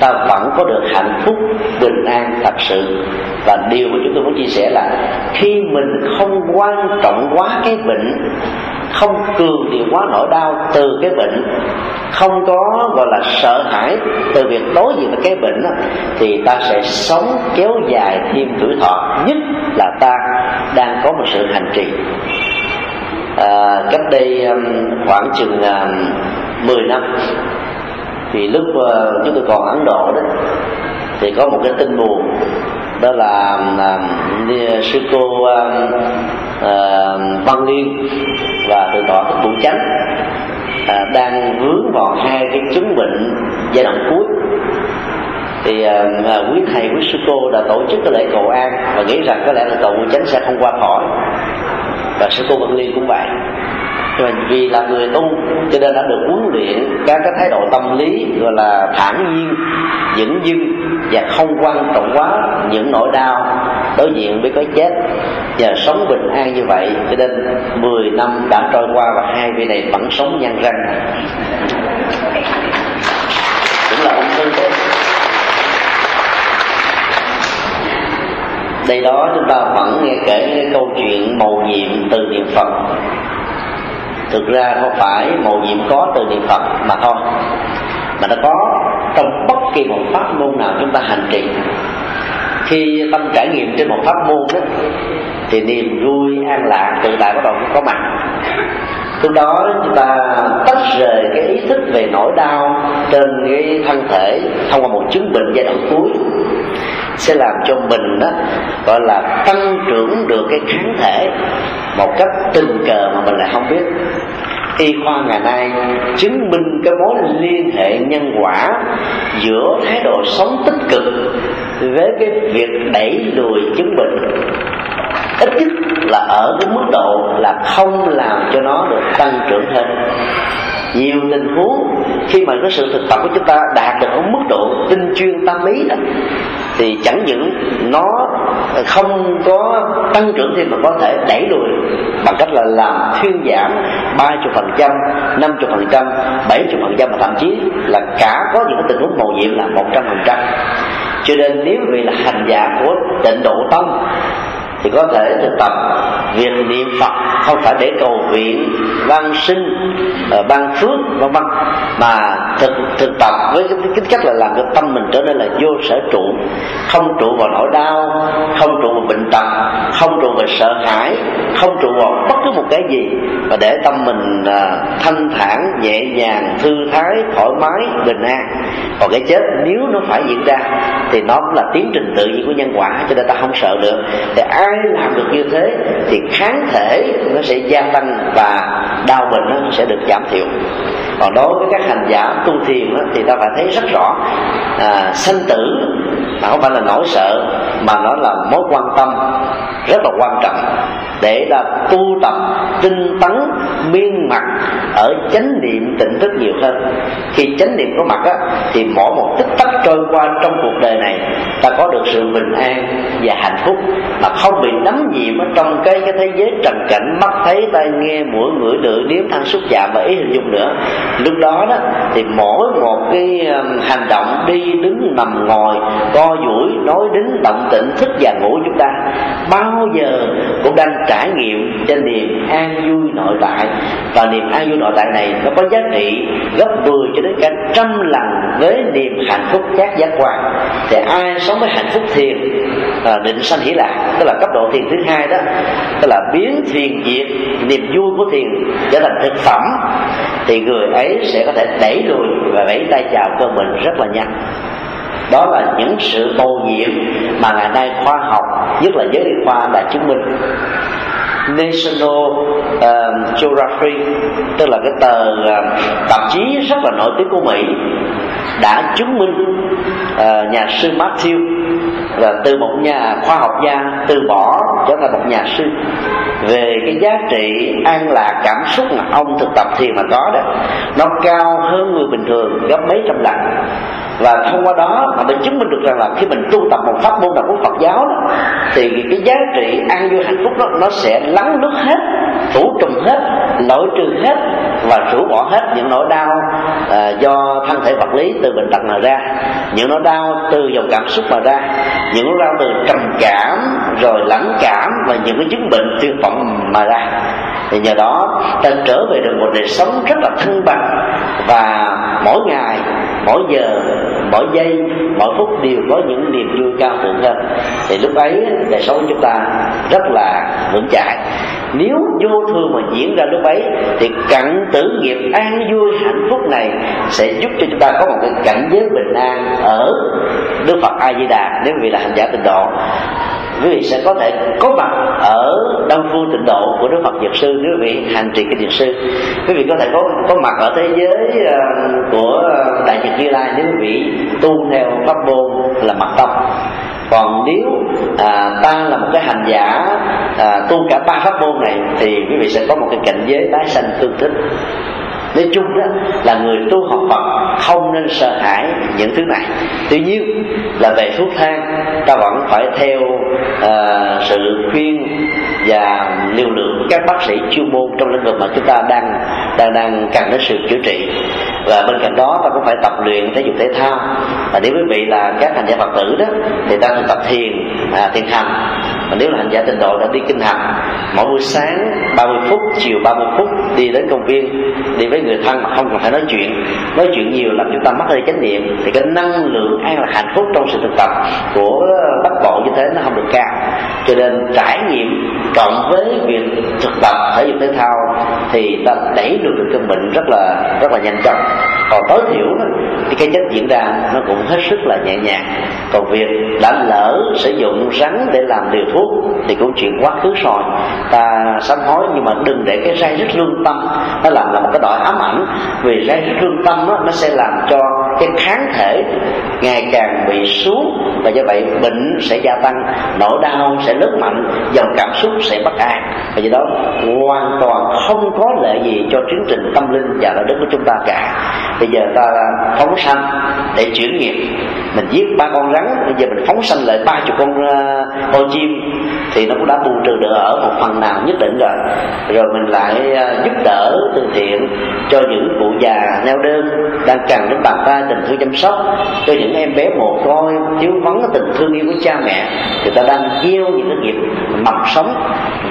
A: ta vẫn có được hạnh phúc bình an thật sự. Và điều mà chúng tôi muốn chia sẻ là khi mình không quan trọng quá cái bệnh không cường điều quá nỗi đau từ cái bệnh không có gọi là sợ hãi từ việc đối diện với cái bệnh đó, thì ta sẽ sống kéo dài thêm tuổi thọ. Nhất là ta đang có một sự hành trì. À, cách đây khoảng chừng à, 10 năm thì lúc uh, chúng tôi còn ấn độ đó thì có một cái tin buồn đó là uh, sư cô uh, uh, văn liên và từ tọa thích bụng chánh uh, đang vướng vào hai cái chứng bệnh giai đoạn cuối. Thì uh, quý thầy quý sư cô đã tổ chức cái lễ cầu an và nghĩ rằng có lẽ là cầu chánh sẽ không qua khỏi. Và sư cô văn liên cũng vậy nhưng vì là người tu, cho nên đã được huấn luyện các cái thái độ tâm lý, gọi là thản nhiên dững dưng và không quan trọng quá những nỗi đau đối diện với cái chết và sống bình an như vậy. Cho nên 10 năm đã trôi qua và hai vị này vẫn sống nhăn răng cũng là ông tư đây đó, chúng ta vẫn nghe kể cái câu chuyện mầu nhiệm từ niệm phật thực ra không phải mầu nhiệm có từ niệm phật mà thôi, mà nó có trong bất kỳ một pháp môn nào chúng ta hành trì khi tâm trải nghiệm trên một pháp môn đó, thì niềm vui an lạc tự tại bắt đầu có mặt. Lúc đó chúng ta tách rời cái ý thức về nỗi đau trên cái thân thể thông qua một chứng bệnh giai đoạn cuối, sẽ làm cho mình đó, gọi là tăng trưởng được cái kháng thể một cách tình cờ mà mình lại không biết y khoa ngày nay chứng minh cái mối liên hệ nhân quả giữa thái độ sống tích cực với cái việc đẩy lùi chứng bệnh ít nhất là ở cái mức độ là không làm cho nó được tăng trưởng thêm nhiều tình huống khi mà cái sự thực tập của chúng ta đạt được ở mức độ tinh chuyên tâm ý đó, thì chẳng những nó không có tăng trưởng thêm mà có thể đẩy lùi bằng cách là làm thuyên giảm ba chục phần trăm, năm chục phần trăm, bảy chục phần trăm và thậm chí là cả có những cái tình huống màu nhiệm là một trăm phần trăm. Cho nên nếu vì là hành giả của tịnh độ tông thì có thể thực tập việc niệm phật không phải để cầu viện ban sinh ờ, ban phước vân vân. Mà thực thực tập với cái, cái cách là làm cho tâm mình trở nên là vô sở trụ. Không trụ vào nỗi đau không trụ vào bệnh tật không trụ vào sợ hãi không trụ vào bất có một cái gì và để tâm mình à, thanh thản nhẹ nhàng thư thái thoải mái bình an. Còn cái chết nếu nó phải diễn ra thì nó cũng là tiến trình tự nhiên của nhân quả cho nên ta không sợ được. thì ai làm được như thế thì kháng thể nó sẽ gia tăng và đau bệnh nó sẽ được giảm thiểu. Còn đối với các hành giả tu thiền đó, thì ta phải thấy rất rõ à, sanh tử mà không phải là nỗi sợ mà nó là mối quan tâm rất là quan trọng để là tu tập tinh tấn miên mặt ở chánh niệm tỉnh thức nhiều hơn. Khi chánh niệm có mặt á, thì mỗi một tích tắc trôi qua trong cuộc đời này ta có được sự bình an và hạnh phúc mà không bị đắm nhiễm ở trong cái cái thế giới trần cảnh mắt thấy tai nghe mũi ngửi lưỡi nếm thân xúc dạ chạm và ý hình dung nữa. Lúc đó đó thì mỗi một cái um, hành động đi đứng nằm ngồi co duỗi nói đến động tĩnh thức và ngủ chúng ta bao giờ cũng đang trải nghiệm trên niềm an vui nội tại và niềm an vui nội tại này nó có giá trị gấp 10 cho đến cả trăm lần với niềm hạnh phúc giác giác quan. Thì ai sống với hạnh phúc thiền à, định sanh hỷ lạc tức là cấp độ thiền thứ hai đó tức là biến thiền diệt niềm vui của thiền trở thành thực phẩm thì người ấy sẽ có thể đẩy lùi và vẫy tay chào cơ mình rất là nhanh. Đó là những sự bầu nhiệm mà ngày nay khoa học nhất là giới y khoa đã chứng minh. National um, uh, Geographic tức là cái tờ uh, tạp chí rất là nổi tiếng của Mỹ đã chứng minh uh, nhà sư Matthew là từ một nhà khoa học gia từ bỏ trở thành một nhà sư về cái giá trị an lạc cảm xúc mà ông thực tập thiền mà có đó nó cao hơn người bình thường gấp mấy trăm lần. Và thông qua đó mà mình chứng minh được rằng là khi mình tu tập một pháp môn nào của Phật giáo đó, thì cái giá trị an vui hạnh phúc đó nó sẽ lắng nước hết phủ trùm hết loại trừ hết và rũ bỏ hết những nỗi đau à, do thân thể vật lý từ bệnh tật mà ra những nỗi đau từ dòng cảm xúc mà ra những nỗi đau từ trầm cảm rồi lãnh cảm và những cái chứng bệnh tuyệt phẩm mà ra. Thì nhờ đó, ta trở về được một đời sống rất là thăng bằng. Và mỗi ngày, mỗi giờ, mỗi giây, mỗi phút đều có những niềm vui cao thượng hơn. Thì lúc ấy, đời sống của chúng ta rất là vững chãi. Nếu vô thường mà diễn ra lúc ấy, thì cận tử nghiệp an vui hạnh phúc này sẽ giúp cho chúng ta có một cái cảnh giới bình an ở đức phật a di đà, nếu vì là hành giả tịnh độ quý vị sẽ có thể có mặt ở đông phương tịnh độ của đức phật dược sư. Nếu quý vị hành trì cái dược sư. Quý vị có thể có có mặt ở thế giới ờ, của đại nhật như lai nếu quý vị tu theo pháp môn là mặt tông còn nếu à, ta là một cái hành giả à, tu cả ba pháp môn này thì quý vị sẽ có một cái cảnh giới tái sanh tương thích nói chung đó là người tu học Phật không nên sợ hãi những thứ này. Tuy nhiên là về thuốc thang ta vẫn phải theo uh, sự khuyên và lưu lượng các bác sĩ chuyên môn trong lĩnh vực mà chúng ta đang đang đang cần đến sự chữa trị. Và bên cạnh đó ta cũng phải tập luyện thể dục thể thao. Và nếu quý vị là các hành giả phật tử đó thì ta thực tập thiền à, thiền hành. Và nếu là hành giả tịnh độ đã đi kinh hành. Mỗi buổi sáng 30 phút chiều 30 phút đi đến công viên đi với người thân mà không cần phải nói chuyện. Nói chuyện nhiều làm chúng ta mất đi chánh niệm. Thì cái năng lượng an là hạnh phúc trong sự thực tập của bắt bộ như thế nó không được cao. Cho nên trải nghiệm cộng với việc thực tập thể dục thể thao thì ta đẩy được được cái bệnh rất là rất là nhanh chóng. Còn tối thiểu đó, thì cái chất diễn ra nó cũng hết sức là nhẹ nhàng. Còn việc đã lỡ sử dụng rắn để làm liều thuốc thì cũng chuyện quá khứ rồi. Ta sám hối nhưng mà đừng để cái rai rứt lương tâm. Nó làm là một cái đội ám ảnh vì rai rứt lương tâm đó, nó sẽ làm cho cái kháng thể ngày càng bị xuống và do vậy bệnh sẽ gia tăng nỗi đau sẽ lớn mạnh dòng cảm xúc sẽ bất an. Và do đó hoàn toàn không có lợi gì cho tiến trình tâm linh và đạo đức của chúng ta cả. Bây giờ ta phóng sanh để chuyển nghiệp. Mình giết ba con rắn bây giờ mình phóng sanh lại ba chục con uh, con chim thì nó cũng đã bù trừ được ở một phần nào nhất định rồi. Rồi mình lại uh, giúp đỡ từ thiện cho những cụ già neo đơn đang cần đến bàn tay tình thương chăm sóc cho những em bé mồ côi, thiếu vắng tình thương yêu của cha mẹ. Thì ta đang gieo những cái nghiệp mầm sống.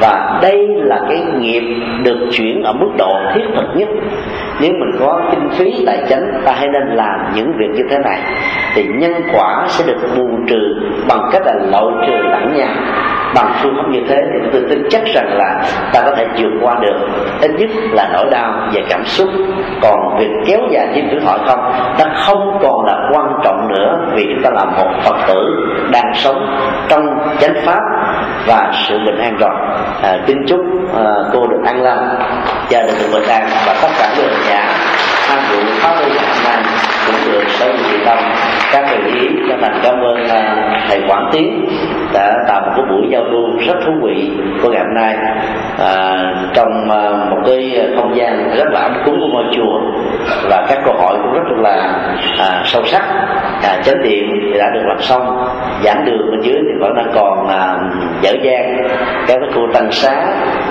A: Và đây là cái nghiệp được chuyển ở mức độ thiết thực nhất. Nếu mình có kinh phí tài chính ta hãy nên làm những việc như thế này. Thì nhân quả sẽ được bù trừ bằng cách là loại trừ lẫn nhau bằng phương pháp như thế thì tôi tin chắc rằng là ta có thể vượt qua được. Ít nhất là nỗi đau về cảm xúc. Còn việc kéo dài chim tuổi thọ không nó không còn là quan trọng nữa vì chúng ta là một phật tử đang sống trong chánh pháp và sự bình an rồi. À, kính chúc à, cô được an lành gia đình được bình an và tất cả người nhà tham dự pháp luân hôm nay cũng được sở vị tâm. Các đồng ý cho thành cảm ơn à, thầy quảng tiến đã tạo một cái buổi giao lưu rất thú vị của ngày hôm nay. À, trong à, một cái không gian rất là ấm cúng của ngôi chùa. Và các câu hỏi cũng rất là à, sâu sắc. À, chánh điện thì đã được làm xong giảng đường bên dưới thì vẫn đang còn à, dở dang. Các cái khu tăng xá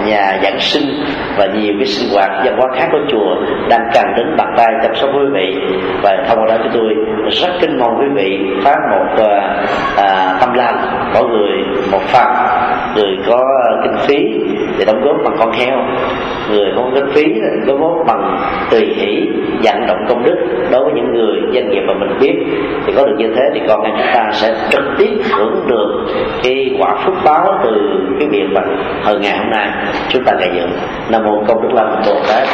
A: nhà giảng sinh và nhiều cái sinh hoạt văn hóa khác của chùa đang cần đến bàn tay chăm sóc quý vị. Và thông qua đó chúng tôi rất kính mong quý vị phát một à, à, tâm lành mỗi người một phần, người có ờ, kinh phí thì đóng góp bằng con heo, người không có kinh phí thì đóng góp bằng tùy hỷ vận động công đức đối với những người, doanh nghiệp mà mình biết. Thì có được như thế thì con em chúng ta sẽ trực tiếp hưởng được cái quả phúc báo từ cái việc mà hồi ngày hôm nay, chúng ta gây dựng nam mô công đức lâm bồ tát.